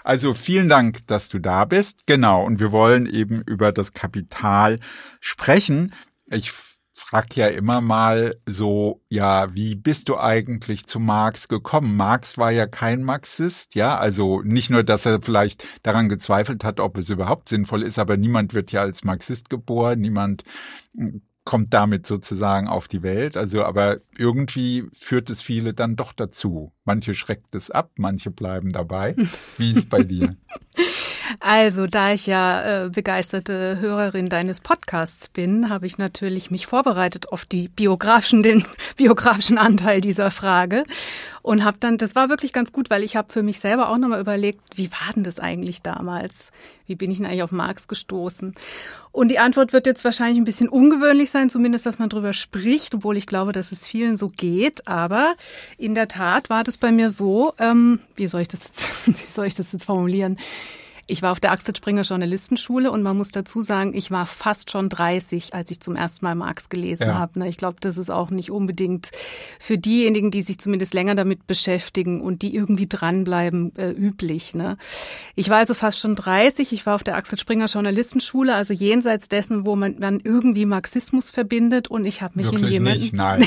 B: Also vielen Dank, dass du da bist. Genau. Und wir wollen eben über das Kapital sprechen. Ich frage ja immer mal so, ja, wie bist du eigentlich zu Marx gekommen? Marx war ja kein Marxist, ja, also nicht nur, dass er vielleicht daran gezweifelt hat, ob es überhaupt sinnvoll ist, aber niemand wird ja als Marxist geboren, niemand kommt damit sozusagen auf die Welt. Also, aber irgendwie führt es viele dann doch dazu. Manche schreckt es ab, manche bleiben dabei. Wie ist bei dir?
C: Also, da ich ja äh, begeisterte Hörerin deines Podcasts bin, habe ich natürlich mich vorbereitet auf die biografischen, den biografischen Anteil dieser Frage und habe dann, das war wirklich ganz gut, weil ich habe für mich selber auch nochmal überlegt, wie war denn das eigentlich damals? Wie bin ich denn eigentlich auf Marx gestoßen? Und die Antwort wird jetzt wahrscheinlich ein bisschen ungewöhnlich sein, zumindest, dass man drüber spricht, obwohl ich glaube, dass es vielen so geht. Aber in der Tat war das bei mir so, ähm, wie soll ich das jetzt, wie soll ich das jetzt formulieren? Ich war auf der Axel Springer Journalistenschule und man muss dazu sagen, ich war fast schon 30, als ich zum ersten Mal Marx gelesen ja. habe. Ich glaube, das ist auch nicht unbedingt für diejenigen, die sich zumindest länger damit beschäftigen und die irgendwie dranbleiben, äh, üblich. Ne? Ich war also fast schon 30. Ich war auf der Axel Springer Journalistenschule, also jenseits dessen, wo man, man irgendwie Marxismus verbindet und ich habe mich
B: Wirklich
C: in jemanden
B: nicht, nein,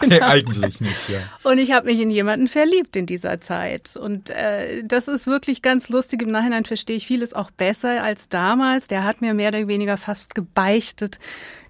B: genau. eigentlich nicht. Ja.
C: Und ich habe mich in jemanden verliebt in dieser Zeit und äh, das ist wirklich ganz lustig. Im Nachhinein verstehe ich vieles auch besser als damals. Der hat mir mehr oder weniger fast gebeichtet.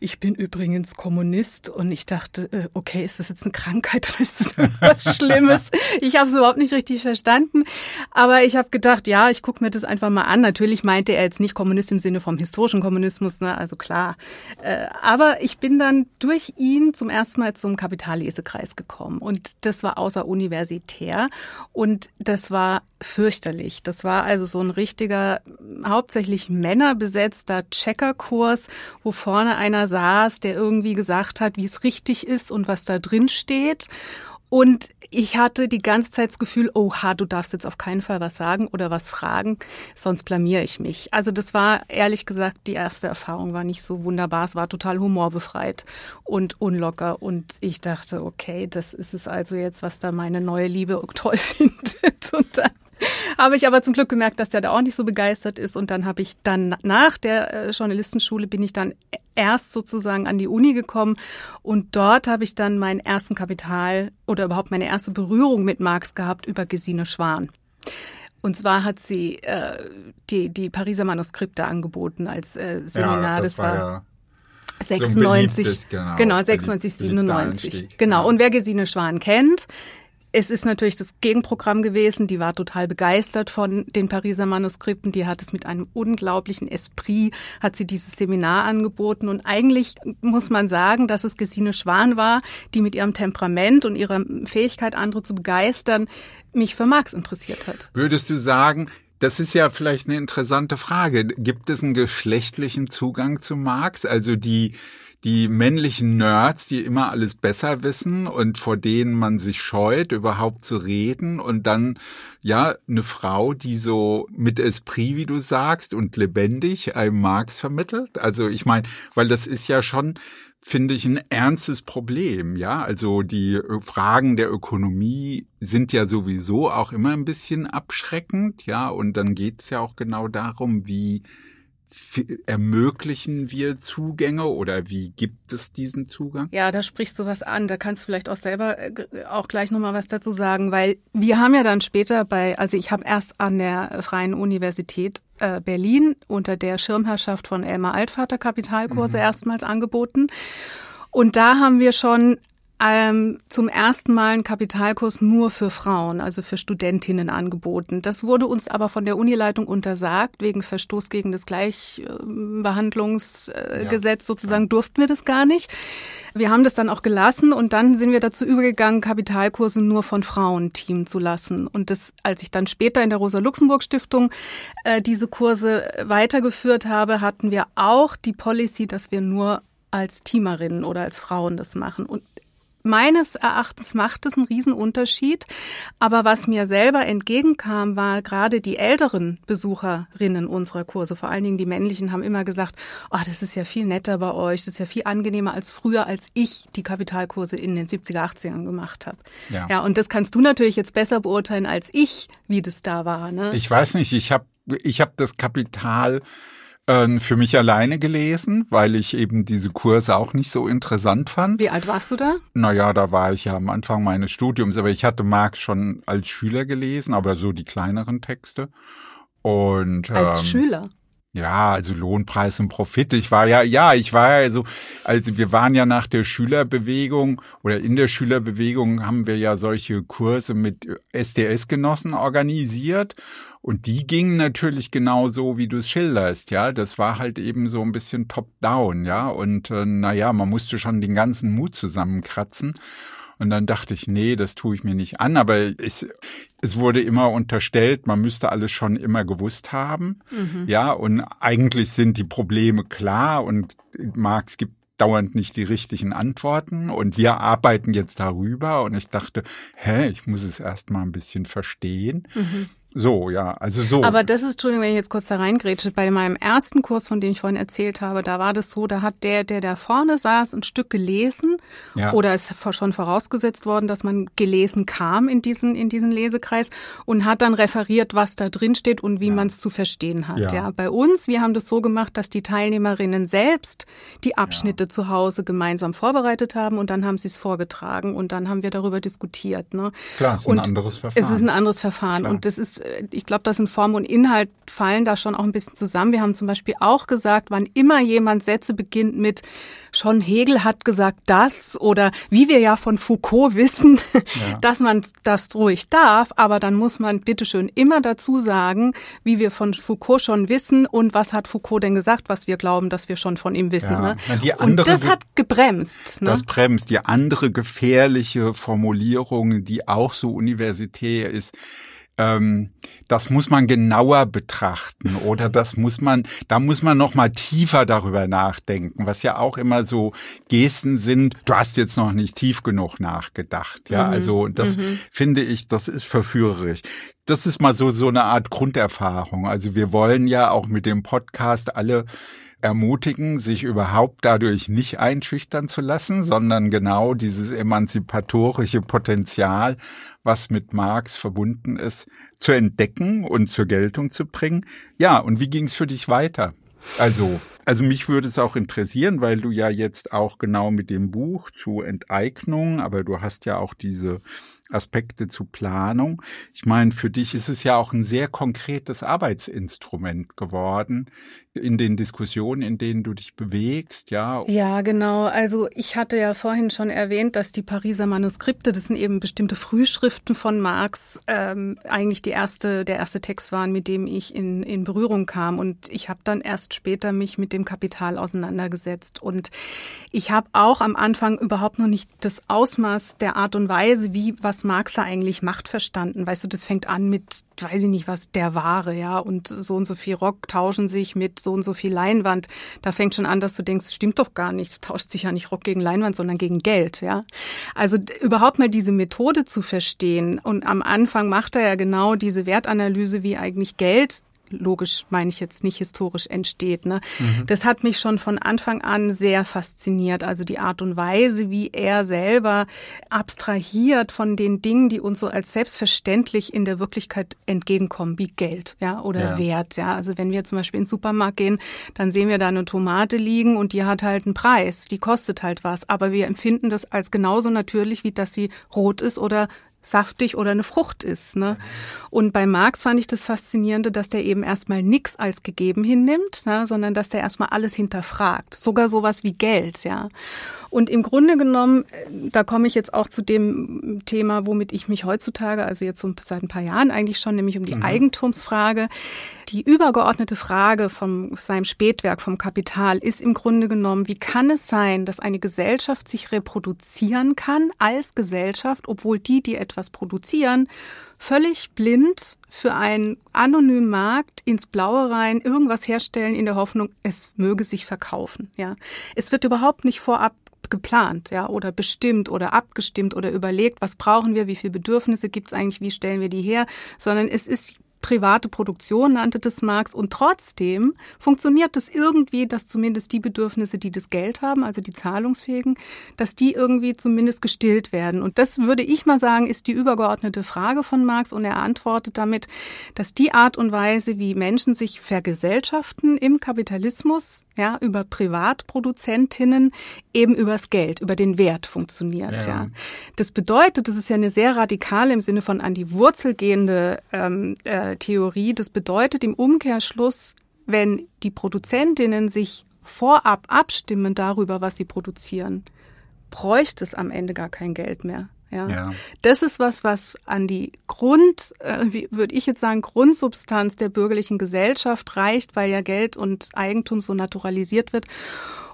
C: Ich bin übrigens Kommunist und ich dachte, äh, okay, ist das jetzt eine Krankheit oder ist das was Schlimmes? Ich habe es überhaupt nicht richtig verstanden. Aber ich habe gedacht, ja, ich gucke mir das einfach mal an. Natürlich meinte er jetzt nicht Kommunist im Sinne vom historischen Kommunismus, ne? also klar. Äh, aber ich bin dann durch ihn zum ersten Mal zum Kapitallesekreis gekommen und das war außeruniversitär und das war fürchterlich. Das war also so ein richtiger, hauptsächlich männerbesetzter Checkerkurs, wo vorne einer saß, der irgendwie gesagt hat, wie es richtig ist und was da drin steht. Und ich hatte die ganze Zeit das Gefühl, oha, du darfst jetzt auf keinen Fall was sagen oder was fragen, sonst blamier ich mich. Also das war ehrlich gesagt, die erste Erfahrung war nicht so wunderbar. Es war total humorbefreit und unlocker. Und ich dachte, okay, das ist es also jetzt, was da meine neue Liebe toll findet. Und dann habe ich aber zum Glück gemerkt, dass der da auch nicht so begeistert ist. Und dann habe ich dann nach der äh, Journalistenschule bin ich dann erst sozusagen an die Uni gekommen und dort habe ich dann meinen ersten Kapital oder überhaupt meine erste Berührung mit Marx gehabt über Gesine Schwan. Und zwar hat sie äh, die, die Pariser Manuskripte angeboten als äh, Seminar.
B: Ja, das, das war,
C: ja 96, so genau, genau 96, 97. Genau. Und wer Gesine Schwan kennt, es ist natürlich das Gegenprogramm gewesen. Die war total begeistert von den Pariser Manuskripten. Die hat es mit einem unglaublichen Esprit, hat sie dieses Seminar angeboten. Und eigentlich muss man sagen, dass es Gesine Schwan war, die mit ihrem Temperament und ihrer Fähigkeit, andere zu begeistern, mich für Marx interessiert hat.
B: Würdest du sagen, das ist ja vielleicht eine interessante Frage. Gibt es einen geschlechtlichen Zugang zu Marx? Also die die männlichen Nerds, die immer alles besser wissen und vor denen man sich scheut, überhaupt zu reden und dann ja eine Frau, die so mit Esprit, wie du sagst, und lebendig einem Marx vermittelt. Also ich meine, weil das ist ja schon finde ich ein ernstes Problem, ja. Also die Fragen der Ökonomie sind ja sowieso auch immer ein bisschen abschreckend, ja. Und dann geht es ja auch genau darum, wie ermöglichen wir Zugänge oder wie gibt es diesen Zugang?
C: Ja, da sprichst du was an. Da kannst du vielleicht auch selber äh, auch gleich nochmal was dazu sagen, weil wir haben ja dann später bei, also ich habe erst an der Freien Universität äh, Berlin unter der Schirmherrschaft von Elmar Altvater Kapitalkurse mhm. erstmals angeboten. Und da haben wir schon ähm, zum ersten Mal einen Kapitalkurs nur für Frauen, also für Studentinnen angeboten. Das wurde uns aber von der Unileitung untersagt, wegen Verstoß gegen das Gleichbehandlungsgesetz ja. sozusagen durften wir das gar nicht. Wir haben das dann auch gelassen und dann sind wir dazu übergegangen, Kapitalkurse nur von Frauen teamen zu lassen. Und das, als ich dann später in der Rosa-Luxemburg-Stiftung äh, diese Kurse weitergeführt habe, hatten wir auch die Policy, dass wir nur als Teamerinnen oder als Frauen das machen. Und meines Erachtens macht es einen Riesenunterschied. Aber was mir selber entgegenkam, war gerade die älteren Besucherinnen unserer Kurse, vor allen Dingen die männlichen, haben immer gesagt, oh, das ist ja viel netter bei euch, das ist ja viel angenehmer als früher, als ich die Kapitalkurse in den 70er, 80ern gemacht habe. Ja. ja, und das kannst du natürlich jetzt besser beurteilen als ich, wie das da war. Ne?
B: Ich weiß nicht, ich habe ich hab das Kapital äh, für mich alleine gelesen, weil ich eben diese Kurse auch nicht so interessant fand.
C: Wie alt warst du da?
B: Naja, da war ich ja am Anfang meines Studiums, aber ich hatte Marx schon als Schüler gelesen, aber so die kleineren Texte. Und
C: als ähm, Schüler.
B: Ja, also Lohnpreis und Profit. Ich war ja, ja, ich war ja so, also wir waren ja nach der Schülerbewegung oder in der Schülerbewegung haben wir ja solche Kurse mit SDS-Genossen organisiert. Und die gingen natürlich genau so, wie du es schilderst, ja. Das war halt eben so ein bisschen top-down, ja. Und äh, naja, man musste schon den ganzen Mut zusammenkratzen. Und dann dachte ich, nee, das tue ich mir nicht an. Aber ich, es wurde immer unterstellt, man müsste alles schon immer gewusst haben. Mhm. Ja, und eigentlich sind die Probleme klar und Marx gibt dauernd nicht die richtigen Antworten und wir arbeiten jetzt darüber und ich dachte, hä, ich muss es erst mal ein bisschen verstehen. Mhm. So, ja, also so.
C: Aber das ist, Entschuldigung, wenn ich jetzt kurz da reingrätsche, bei meinem ersten Kurs, von dem ich vorhin erzählt habe, da war das so, da hat der, der da vorne saß, ein Stück gelesen ja. oder ist schon vorausgesetzt worden, dass man gelesen kam in diesen, in diesen Lesekreis und hat dann referiert, was da drin steht und wie ja. man es zu verstehen hat. Ja. ja. Bei uns, wir haben das so gemacht, dass die Teilnehmerinnen selbst die Abschnitte zu Hause gemeinsam vorbereitet haben und dann haben sie es vorgetragen und dann haben wir darüber diskutiert. Ne?
B: Klar, es ist
C: und
B: ein anderes Verfahren.
C: Es ist ein anderes Verfahren Klar. und das ist ich glaube, das sind Form und Inhalt fallen da schon auch ein bisschen zusammen. Wir haben zum Beispiel auch gesagt, wann immer jemand Sätze beginnt mit schon Hegel hat gesagt das oder wie wir ja von Foucault wissen, ja. dass man das ruhig darf, aber dann muss man bitteschön immer dazu sagen, wie wir von Foucault schon wissen und was hat Foucault denn gesagt, was wir glauben, dass wir schon von ihm wissen. Ja. Ne? Na, und das hat gebremst.
B: Ne? Das bremst. Die andere gefährliche Formulierung, die auch so universitär ist, ähm, das muss man genauer betrachten oder das muss man, da muss man noch mal tiefer darüber nachdenken, was ja auch immer so Gesten sind. Du hast jetzt noch nicht tief genug nachgedacht, ja. Mhm. Also das mhm. finde ich, das ist verführerisch. Das ist mal so so eine Art Grunderfahrung. Also wir wollen ja auch mit dem Podcast alle ermutigen, sich überhaupt dadurch nicht einschüchtern zu lassen, sondern genau dieses emanzipatorische Potenzial, was mit Marx verbunden ist, zu entdecken und zur Geltung zu bringen. Ja, und wie ging es für dich weiter? Also, also mich würde es auch interessieren, weil du ja jetzt auch genau mit dem Buch zu Enteignung, aber du hast ja auch diese Aspekte zu Planung. Ich meine, für dich ist es ja auch ein sehr konkretes Arbeitsinstrument geworden in den Diskussionen, in denen du dich bewegst, ja.
C: Ja, genau. Also ich hatte ja vorhin schon erwähnt, dass die Pariser Manuskripte, das sind eben bestimmte Frühschriften von Marx, ähm, eigentlich die erste, der erste Text waren, mit dem ich in, in Berührung kam. Und ich habe dann erst später mich mit dem Kapital auseinandergesetzt. Und ich habe auch am Anfang überhaupt noch nicht das Ausmaß der Art und Weise, wie was Marx da eigentlich macht, verstanden. Weißt du, das fängt an mit, weiß ich nicht was, der Ware, ja, und so und so viel Rock tauschen sich mit so und so viel Leinwand. Da fängt schon an, dass du denkst, stimmt doch gar nicht, tauscht sich ja nicht Rock gegen Leinwand, sondern gegen Geld, ja. Also überhaupt mal diese Methode zu verstehen. Und am Anfang macht er ja genau diese Wertanalyse, wie eigentlich Geld logisch meine ich jetzt nicht historisch entsteht. Ne? Mhm. Das hat mich schon von Anfang an sehr fasziniert. Also die Art und Weise, wie er selber abstrahiert von den Dingen, die uns so als selbstverständlich in der Wirklichkeit entgegenkommen, wie Geld, ja, oder ja. Wert. Ja, also wenn wir zum Beispiel in den Supermarkt gehen, dann sehen wir da eine Tomate liegen und die hat halt einen Preis, die kostet halt was. Aber wir empfinden das als genauso natürlich, wie dass sie rot ist oder saftig oder eine Frucht ist. Ne? Und bei Marx fand ich das Faszinierende, dass der eben erstmal nichts als gegeben hinnimmt, ne? sondern dass der erstmal alles hinterfragt. Sogar sowas wie Geld, ja. Und im Grunde genommen, da komme ich jetzt auch zu dem Thema, womit ich mich heutzutage, also jetzt so seit ein paar Jahren eigentlich schon, nämlich um die mhm. Eigentumsfrage. Die übergeordnete Frage von seinem Spätwerk, vom Kapital, ist im Grunde genommen, wie kann es sein, dass eine Gesellschaft sich reproduzieren kann als Gesellschaft, obwohl die, die etwas produzieren, völlig blind für einen anonymen Markt ins Blaue rein irgendwas herstellen in der Hoffnung, es möge sich verkaufen. Ja, es wird überhaupt nicht vorab geplant, ja, oder bestimmt oder abgestimmt oder überlegt, was brauchen wir, wie viele Bedürfnisse gibt es eigentlich, wie stellen wir die her, sondern es ist private Produktion, nannte das Marx. Und trotzdem funktioniert es das irgendwie, dass zumindest die Bedürfnisse, die das Geld haben, also die Zahlungsfähigen, dass die irgendwie zumindest gestillt werden. Und das würde ich mal sagen, ist die übergeordnete Frage von Marx. Und er antwortet damit, dass die Art und Weise, wie Menschen sich vergesellschaften im Kapitalismus, ja, über Privatproduzentinnen, eben übers Geld, über den Wert funktioniert. Ja. ja. Das bedeutet, das ist ja eine sehr radikale im Sinne von an die Wurzel gehende ähm, äh, Theorie. Das bedeutet im Umkehrschluss, wenn die Produzentinnen sich vorab abstimmen darüber, was sie produzieren, bräuchte es am Ende gar kein Geld mehr. Ja. ja. Das ist was, was an die Grund, äh, wie würde ich jetzt sagen, Grundsubstanz der bürgerlichen Gesellschaft reicht, weil ja Geld und Eigentum so naturalisiert wird.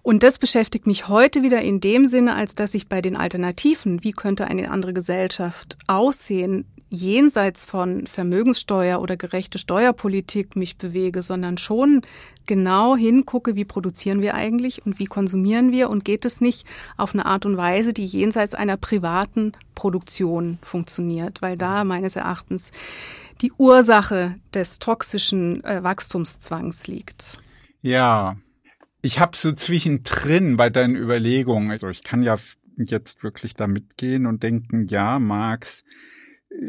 C: Und das beschäftigt mich heute wieder in dem Sinne, als dass ich bei den Alternativen, wie könnte eine andere Gesellschaft aussehen, jenseits von Vermögenssteuer oder gerechte Steuerpolitik mich bewege, sondern schon genau hingucke, wie produzieren wir eigentlich und wie konsumieren wir und geht es nicht auf eine Art und Weise, die jenseits einer privaten Produktion funktioniert, weil da meines Erachtens die Ursache des toxischen äh, Wachstumszwangs liegt.
B: Ja, ich habe so zwischendrin bei deinen Überlegungen, also ich kann ja jetzt wirklich da mitgehen und denken, ja, Marx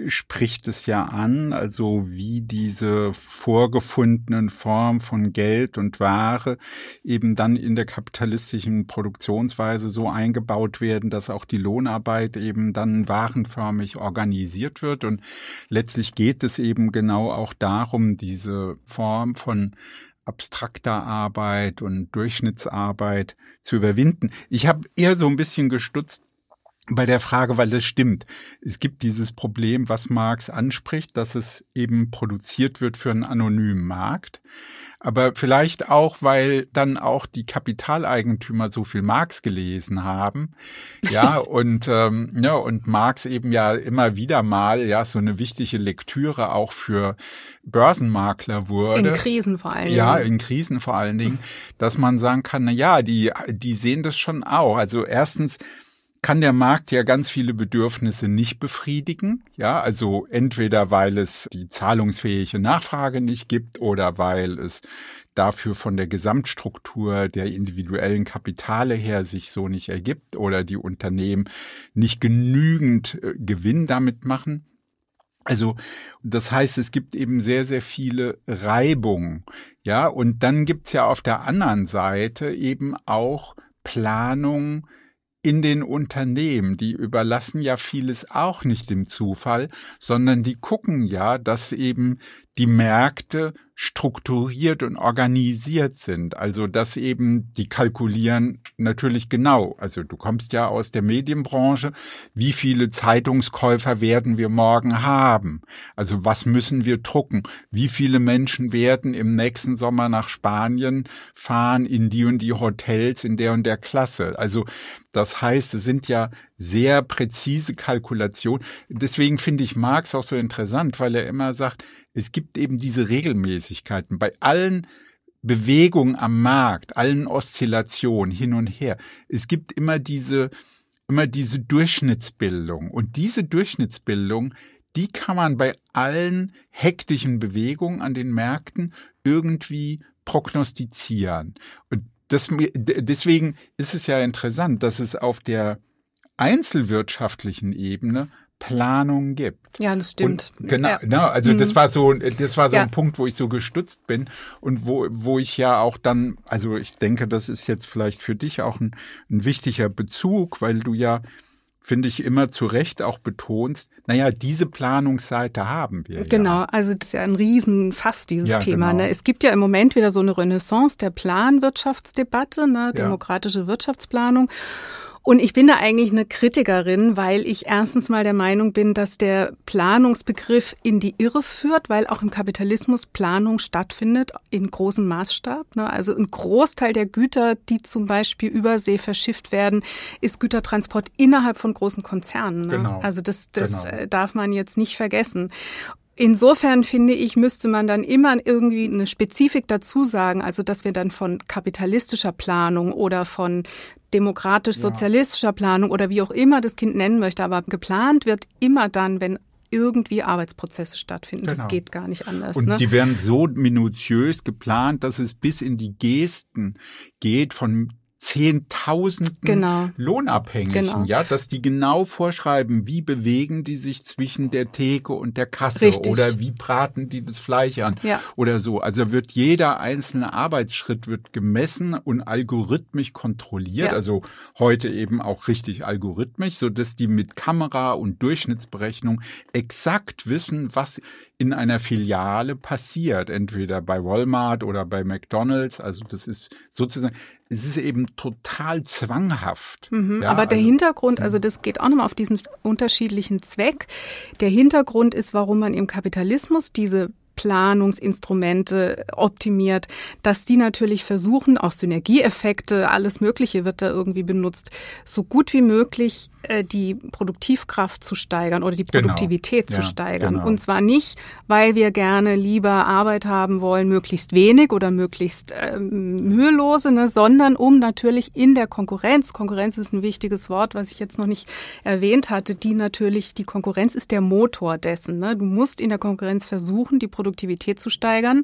B: spricht es ja an, also wie diese vorgefundenen Formen von Geld und Ware eben dann in der kapitalistischen Produktionsweise so eingebaut werden, dass auch die Lohnarbeit eben dann warenförmig organisiert wird. Und letztlich geht es eben genau auch darum, diese Form von abstrakter Arbeit und Durchschnittsarbeit zu überwinden. Ich habe eher so ein bisschen gestutzt bei der Frage, weil das stimmt. Es gibt dieses Problem, was Marx anspricht, dass es eben produziert wird für einen anonymen Markt. Aber vielleicht auch, weil dann auch die Kapitaleigentümer so viel Marx gelesen haben. Ja, und, ähm, ja, und Marx eben ja immer wieder mal, ja, so eine wichtige Lektüre auch für Börsenmakler wurde.
C: In Krisen vor allen Dingen.
B: Ja, in Krisen vor allen Dingen, dass man sagen kann, na ja, die, die sehen das schon auch. Also erstens, kann der Markt ja ganz viele Bedürfnisse nicht befriedigen. Ja, also entweder weil es die zahlungsfähige Nachfrage nicht gibt oder weil es dafür von der Gesamtstruktur der individuellen Kapitale her sich so nicht ergibt oder die Unternehmen nicht genügend äh, Gewinn damit machen. Also, das heißt, es gibt eben sehr, sehr viele Reibungen. Ja, und dann gibt's ja auf der anderen Seite eben auch Planung, in den Unternehmen, die überlassen ja vieles auch nicht dem Zufall, sondern die gucken ja, dass eben die Märkte strukturiert und organisiert sind. Also dass eben die kalkulieren natürlich genau. Also du kommst ja aus der Medienbranche. Wie viele Zeitungskäufer werden wir morgen haben? Also was müssen wir drucken? Wie viele Menschen werden im nächsten Sommer nach Spanien fahren in die und die Hotels in der und der Klasse? Also das heißt, es sind ja sehr präzise Kalkulationen. Deswegen finde ich Marx auch so interessant, weil er immer sagt, es gibt eben diese Regelmäßigkeiten bei allen Bewegungen am Markt, allen Oszillationen hin und her. Es gibt immer diese, immer diese Durchschnittsbildung. Und diese Durchschnittsbildung, die kann man bei allen hektischen Bewegungen an den Märkten irgendwie prognostizieren. Und das, deswegen ist es ja interessant, dass es auf der einzelwirtschaftlichen Ebene Planung gibt.
C: Ja, das stimmt.
B: Und genau, ja. genau, also mhm. das war so, das war so ja. ein Punkt, wo ich so gestutzt bin und wo, wo ich ja auch dann, also ich denke, das ist jetzt vielleicht für dich auch ein, ein wichtiger Bezug, weil du ja, finde ich, immer zu Recht auch betonst, naja, diese Planungsseite haben wir.
C: Genau, ja. also das ist ja ein Riesenfass, dieses ja, Thema. Genau. Ne? Es gibt ja im Moment wieder so eine Renaissance der Planwirtschaftsdebatte, ne? demokratische. Wirtschaftsplanung. Und ich bin da eigentlich eine Kritikerin, weil ich erstens mal der Meinung bin, dass der Planungsbegriff in die Irre führt, weil auch im Kapitalismus Planung stattfindet in großem Maßstab. Ne? Also ein Großteil der Güter, die zum Beispiel übersee verschifft werden, ist Gütertransport innerhalb von großen Konzernen. Ne? Genau. Also das, das genau. Äh, darf man jetzt nicht vergessen. Insofern finde ich, müsste man dann immer irgendwie eine Spezifik dazu sagen, also dass wir dann von kapitalistischer Planung oder von demokratisch-sozialistischer ja. Planung oder wie auch immer das Kind nennen möchte, aber geplant wird immer dann, wenn irgendwie Arbeitsprozesse stattfinden. Genau. Das geht gar nicht anders.
B: Und
C: ne?
B: die werden so minutiös geplant, dass es bis in die Gesten geht von Zehntausenden genau. Lohnabhängigen, genau. ja, dass die genau vorschreiben, wie bewegen die sich zwischen der Theke und der Kasse Richtig. oder wie braten die das Fleisch an ja. oder so. Also wird jeder einzelne Arbeitsschritt wird gemessen und algorithmisch kontrolliert, ja. also heute eben auch richtig algorithmisch, so dass die mit Kamera und Durchschnittsberechnung exakt wissen, was in einer Filiale passiert, entweder bei Walmart oder bei McDonald's. Also das ist sozusagen, es ist eben total zwanghaft.
C: Mhm, ja, aber der also, Hintergrund, also das geht auch nochmal auf diesen unterschiedlichen Zweck. Der Hintergrund ist, warum man im Kapitalismus diese Planungsinstrumente optimiert, dass die natürlich versuchen, auch Synergieeffekte, alles Mögliche wird da irgendwie benutzt, so gut wie möglich die Produktivkraft zu steigern oder die genau. Produktivität genau. zu ja, steigern. Genau. Und zwar nicht, weil wir gerne lieber Arbeit haben wollen, möglichst wenig oder möglichst ähm, mühelose, ne, sondern um natürlich in der Konkurrenz, Konkurrenz ist ein wichtiges Wort, was ich jetzt noch nicht erwähnt hatte, die natürlich, die Konkurrenz ist der Motor dessen. Ne? Du musst in der Konkurrenz versuchen, die Produktivität zu steigern.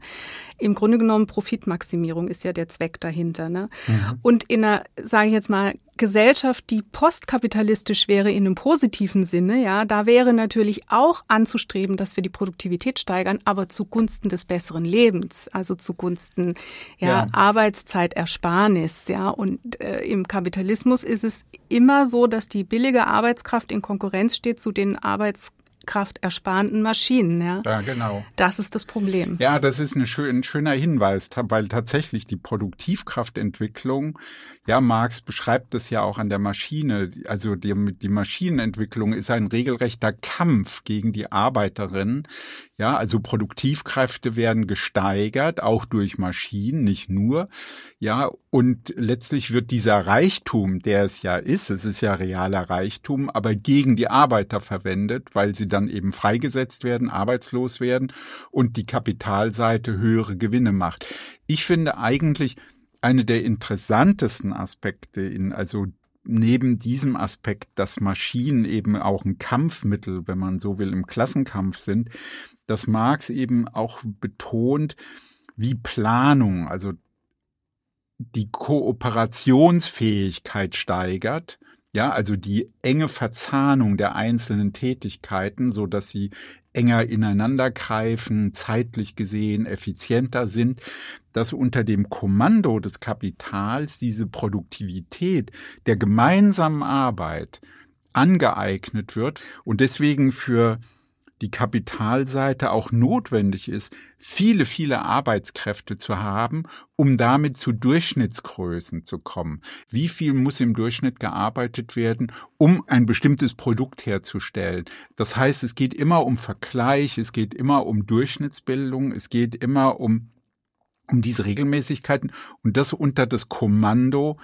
C: Im Grunde genommen Profitmaximierung ist ja der Zweck dahinter. Ne? Mhm. Und in einer, sage ich jetzt mal, Gesellschaft, die postkapitalistisch wäre in einem positiven Sinne, ja, da wäre natürlich auch anzustreben, dass wir die Produktivität steigern, aber zugunsten des besseren Lebens, also zugunsten ja, ja. Arbeitszeitersparnis, ja. Und äh, im Kapitalismus ist es immer so, dass die billige Arbeitskraft in Konkurrenz steht zu den Arbeits kraftersparenden Maschinen. Ja?
B: ja, genau.
C: Das ist das Problem.
B: Ja, das ist ein schöner Hinweis, weil tatsächlich die Produktivkraftentwicklung, ja, Marx beschreibt das ja auch an der Maschine, also die, die Maschinenentwicklung ist ein regelrechter Kampf gegen die Arbeiterin. Ja, also Produktivkräfte werden gesteigert, auch durch Maschinen, nicht nur. Ja, und letztlich wird dieser Reichtum, der es ja ist, es ist ja realer Reichtum, aber gegen die Arbeiter verwendet, weil sie dann eben freigesetzt werden, arbeitslos werden und die Kapitalseite höhere Gewinne macht. Ich finde eigentlich eine der interessantesten Aspekte in, also neben diesem Aspekt, dass Maschinen eben auch ein Kampfmittel, wenn man so will, im Klassenkampf sind, dass Marx eben auch betont, wie Planung, also die Kooperationsfähigkeit steigert, ja, also die enge Verzahnung der einzelnen Tätigkeiten, so dass sie enger ineinander greifen, zeitlich gesehen effizienter sind, dass unter dem Kommando des Kapitals diese Produktivität der gemeinsamen Arbeit angeeignet wird und deswegen für die Kapitalseite auch notwendig ist, viele, viele Arbeitskräfte zu haben, um damit zu Durchschnittsgrößen zu kommen. Wie viel muss im Durchschnitt gearbeitet werden, um ein bestimmtes Produkt herzustellen? Das heißt, es geht immer um Vergleich, es geht immer um Durchschnittsbildung, es geht immer um um diese Regelmäßigkeiten und das unter das Kommando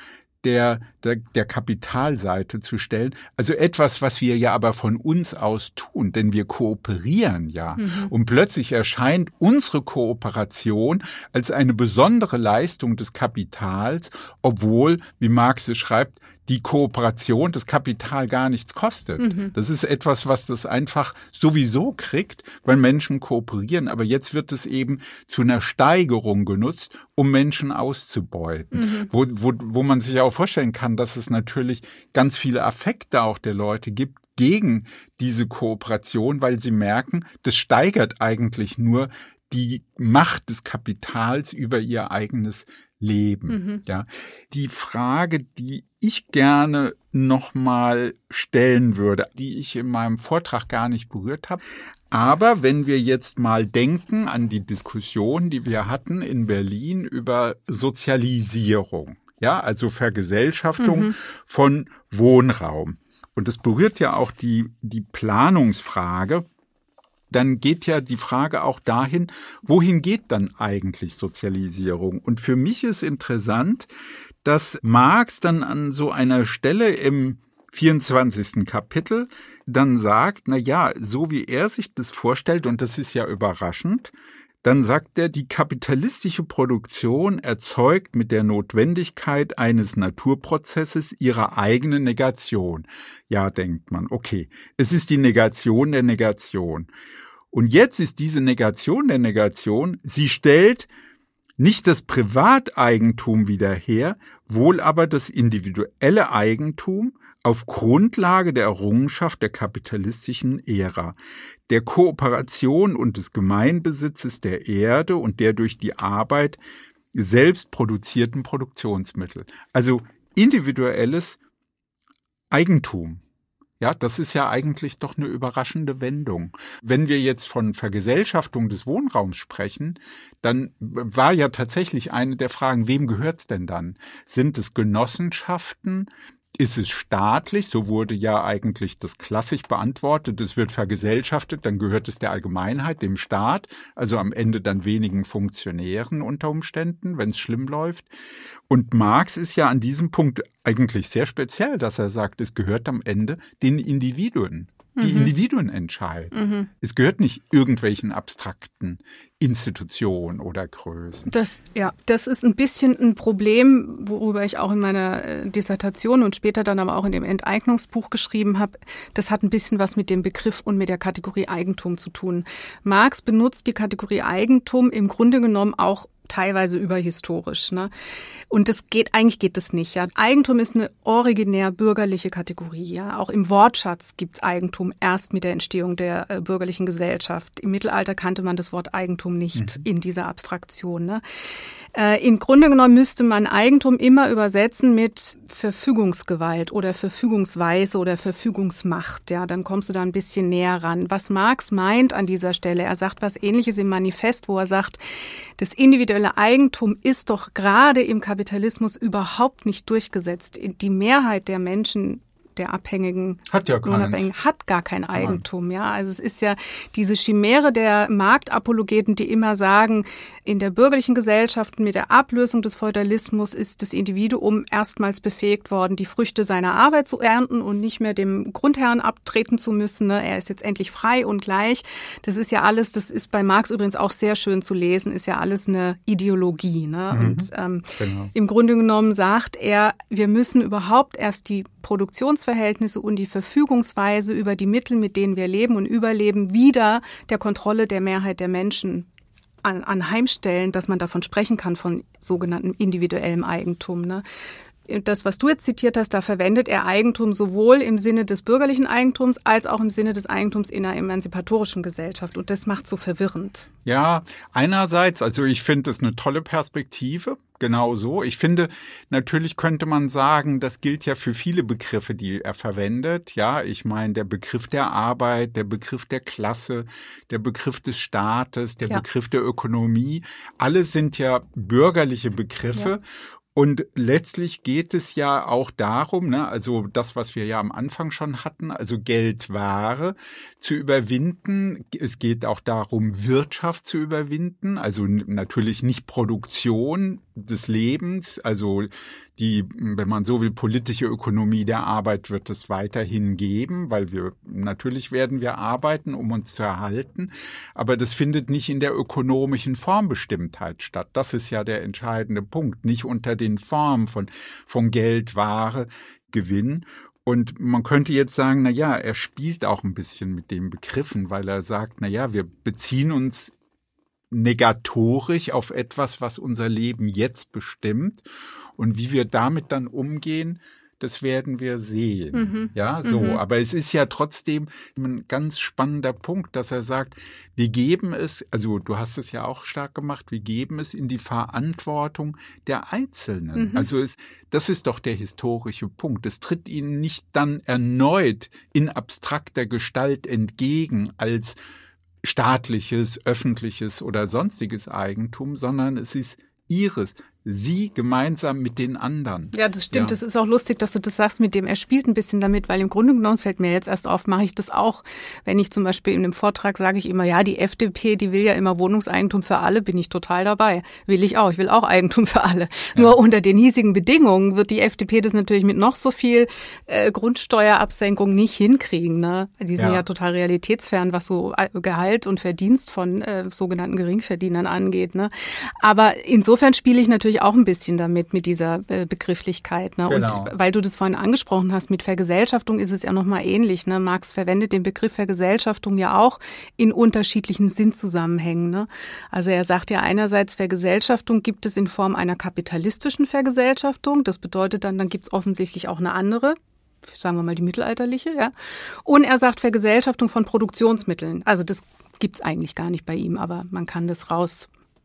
B: der, der, der Kapitalseite zu stellen. Also etwas, was wir ja aber von uns aus tun, denn wir kooperieren ja. Mhm. Und plötzlich erscheint unsere Kooperation als eine besondere Leistung des Kapitals, obwohl, wie Marx es schreibt, die Kooperation, das Kapital gar nichts kostet. Mhm. Das ist etwas, was das einfach sowieso kriegt, weil Menschen kooperieren. Aber jetzt wird es eben zu einer Steigerung genutzt, um Menschen auszubeuten. Mhm. Wo, wo, wo man sich auch vorstellen kann, dass es natürlich ganz viele Affekte auch der Leute gibt gegen diese Kooperation, weil sie merken, das steigert eigentlich nur die Macht des Kapitals über ihr eigenes Leben. Mhm. Ja, die Frage, die ich gerne nochmal stellen würde, die ich in meinem Vortrag gar nicht berührt habe. Aber wenn wir jetzt mal denken an die Diskussion, die wir hatten in Berlin über Sozialisierung, ja, also Vergesellschaftung mhm. von Wohnraum. Und das berührt ja auch die, die Planungsfrage dann geht ja die Frage auch dahin, wohin geht dann eigentlich Sozialisierung? Und für mich ist interessant, dass Marx dann an so einer Stelle im 24. Kapitel dann sagt, na ja, so wie er sich das vorstellt, und das ist ja überraschend, dann sagt er, die kapitalistische Produktion erzeugt mit der Notwendigkeit eines Naturprozesses ihre eigene Negation. Ja, denkt man, okay, es ist die Negation der Negation. Und jetzt ist diese Negation der Negation, sie stellt nicht das Privateigentum wieder her, wohl aber das individuelle Eigentum auf Grundlage der Errungenschaft der kapitalistischen Ära, der Kooperation und des Gemeinbesitzes der Erde und der durch die Arbeit selbst produzierten Produktionsmittel. Also individuelles Eigentum. Ja, das ist ja eigentlich doch eine überraschende Wendung. Wenn wir jetzt von Vergesellschaftung des Wohnraums sprechen, dann war ja tatsächlich eine der Fragen, wem gehört's denn dann? Sind es Genossenschaften? Ist es staatlich, so wurde ja eigentlich das klassisch beantwortet, es wird vergesellschaftet, dann gehört es der Allgemeinheit, dem Staat, also am Ende dann wenigen Funktionären unter Umständen, wenn es schlimm läuft. Und Marx ist ja an diesem Punkt eigentlich sehr speziell, dass er sagt, es gehört am Ende den Individuen. Die mhm. Individuen entscheiden. Mhm. Es gehört nicht irgendwelchen abstrakten Institutionen oder Größen.
C: Das, ja, das ist ein bisschen ein Problem, worüber ich auch in meiner äh, Dissertation und später dann aber auch in dem Enteignungsbuch geschrieben habe. Das hat ein bisschen was mit dem Begriff und mit der Kategorie Eigentum zu tun. Marx benutzt die Kategorie Eigentum im Grunde genommen auch teilweise überhistorisch. Ne? Und das geht, eigentlich geht das nicht. Ja. Eigentum ist eine originär bürgerliche Kategorie. Ja. Auch im Wortschatz gibt es Eigentum erst mit der Entstehung der äh, bürgerlichen Gesellschaft. Im Mittelalter kannte man das Wort Eigentum nicht mhm. in dieser Abstraktion. Ne. Äh, Im Grunde genommen müsste man Eigentum immer übersetzen mit Verfügungsgewalt oder Verfügungsweise oder Verfügungsmacht. Ja, dann kommst du da ein bisschen näher ran. Was Marx meint an dieser Stelle, er sagt was ähnliches im Manifest, wo er sagt, das individuelle Eigentum ist doch gerade im Kapitalismus überhaupt nicht durchgesetzt. Die Mehrheit der Menschen der Abhängigen
B: hat ja Lohnabhängigen
C: hat gar kein Eigentum. Ja, also es ist ja diese Chimäre der Marktapologeten, die immer sagen, in der bürgerlichen Gesellschaft mit der Ablösung des Feudalismus ist das Individuum erstmals befähigt worden, die Früchte seiner Arbeit zu ernten und nicht mehr dem Grundherrn abtreten zu müssen. Ne? Er ist jetzt endlich frei und gleich. Das ist ja alles, das ist bei Marx übrigens auch sehr schön zu lesen, ist ja alles eine Ideologie. Ne? Mhm, und ähm, genau. im Grunde genommen sagt er, wir müssen überhaupt erst die Produktionsverhältnisse und die Verfügungsweise über die Mittel, mit denen wir leben und überleben, wieder der Kontrolle der Mehrheit der Menschen an, anheimstellen, dass man davon sprechen kann, von sogenanntem individuellem Eigentum. Ne? das, was du jetzt zitiert hast, da verwendet er Eigentum sowohl im Sinne des bürgerlichen Eigentums als auch im Sinne des Eigentums in einer emanzipatorischen Gesellschaft. Und das macht so verwirrend.
B: Ja, einerseits, also ich finde es eine tolle Perspektive. Genau so. Ich finde, natürlich könnte man sagen, das gilt ja für viele Begriffe, die er verwendet. Ja, ich meine, der Begriff der Arbeit, der Begriff der Klasse, der Begriff des Staates, der ja. Begriff der Ökonomie, alle sind ja bürgerliche Begriffe. Ja. Und letztlich geht es ja auch darum, ne, also das, was wir ja am Anfang schon hatten, also Geldware zu überwinden. Es geht auch darum, Wirtschaft zu überwinden, also natürlich nicht Produktion des Lebens, also die, wenn man so will, politische Ökonomie der Arbeit wird es weiterhin geben, weil wir natürlich werden wir arbeiten, um uns zu erhalten, aber das findet nicht in der ökonomischen Formbestimmtheit statt. Das ist ja der entscheidende Punkt, nicht unter den Formen von von Geld, Ware, Gewinn. Und man könnte jetzt sagen, na ja, er spielt auch ein bisschen mit den Begriffen, weil er sagt, na ja, wir beziehen uns negatorisch auf etwas, was unser Leben jetzt bestimmt und wie wir damit dann umgehen, das werden wir sehen. Mhm. Ja, so. Mhm. Aber es ist ja trotzdem ein ganz spannender Punkt, dass er sagt, wir geben es, also du hast es ja auch stark gemacht, wir geben es in die Verantwortung der Einzelnen. Mhm. Also es, das ist doch der historische Punkt. Es tritt ihnen nicht dann erneut in abstrakter Gestalt entgegen als staatliches, öffentliches oder sonstiges Eigentum, sondern es ist ihres, sie gemeinsam mit den anderen.
C: Ja, das stimmt. Ja. Das ist auch lustig, dass du das sagst mit dem, er spielt ein bisschen damit, weil im Grunde genommen, es fällt mir jetzt erst auf, mache ich das auch. Wenn ich zum Beispiel in einem Vortrag sage ich immer, ja, die FDP, die will ja immer Wohnungseigentum für alle, bin ich total dabei. Will ich auch. Ich will auch Eigentum für alle. Ja. Nur unter den hiesigen Bedingungen wird die FDP das natürlich mit noch so viel äh, Grundsteuerabsenkung nicht hinkriegen. Ne? Die sind ja. ja total realitätsfern, was so äh, Gehalt und Verdienst von äh, sogenannten Geringverdienern angeht. Ne? Aber insofern spiele ich natürlich auch ein bisschen damit, mit dieser äh, Begrifflichkeit. Ne? Genau. Und weil du das vorhin angesprochen hast, mit Vergesellschaftung ist es ja nochmal ähnlich. Ne? Marx verwendet den Begriff Vergesellschaftung ja auch in unterschiedlichen Sinnzusammenhängen. Ne? Also er sagt ja einerseits, Vergesellschaftung gibt es in Form einer kapitalistischen Vergesellschaftung. Das bedeutet dann, dann gibt es offensichtlich auch eine andere, sagen wir mal die mittelalterliche, ja. Und er sagt Vergesellschaftung von Produktionsmitteln. Also das gibt's eigentlich gar nicht bei ihm, aber man kann das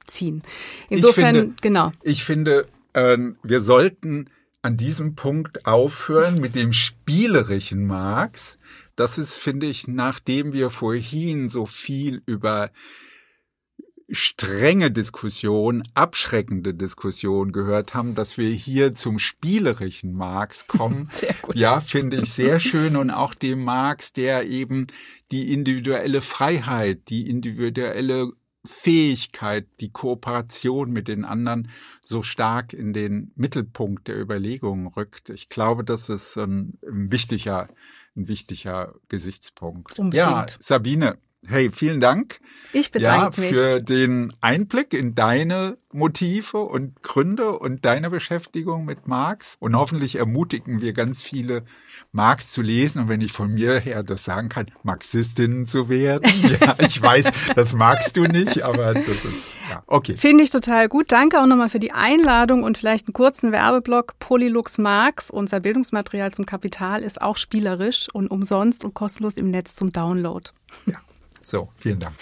C: rausziehen. Insofern,
B: ich finde,
C: genau.
B: Ich finde, äh, wir sollten an diesem Punkt aufhören mit dem spielerischen Marx. Das ist, finde ich, nachdem wir vorhin so viel über strenge Diskussion, abschreckende Diskussion gehört haben, dass wir hier zum spielerischen Marx kommen. Sehr gut. Ja, finde ich sehr schön und auch dem Marx, der eben die individuelle Freiheit, die individuelle Fähigkeit, die Kooperation mit den anderen so stark in den Mittelpunkt der Überlegungen rückt. Ich glaube, das ist ein, wichtiger, ein wichtiger Gesichtspunkt. Unbedingt. Ja, Sabine, Hey, vielen Dank.
C: Ich bedanke
B: ja, für mich. den Einblick in deine Motive und Gründe und deine Beschäftigung mit Marx. Und hoffentlich ermutigen wir ganz viele, Marx zu lesen. Und wenn ich von mir her das sagen kann, Marxistinnen zu werden. Ja, ich weiß, das magst du nicht, aber das ist, ja, okay.
C: Finde ich total gut. Danke auch nochmal für die Einladung und vielleicht einen kurzen Werbeblock. Polylux Marx, unser Bildungsmaterial zum Kapital, ist auch spielerisch und umsonst und kostenlos im Netz zum Download.
B: Ja. So, vielen Dank.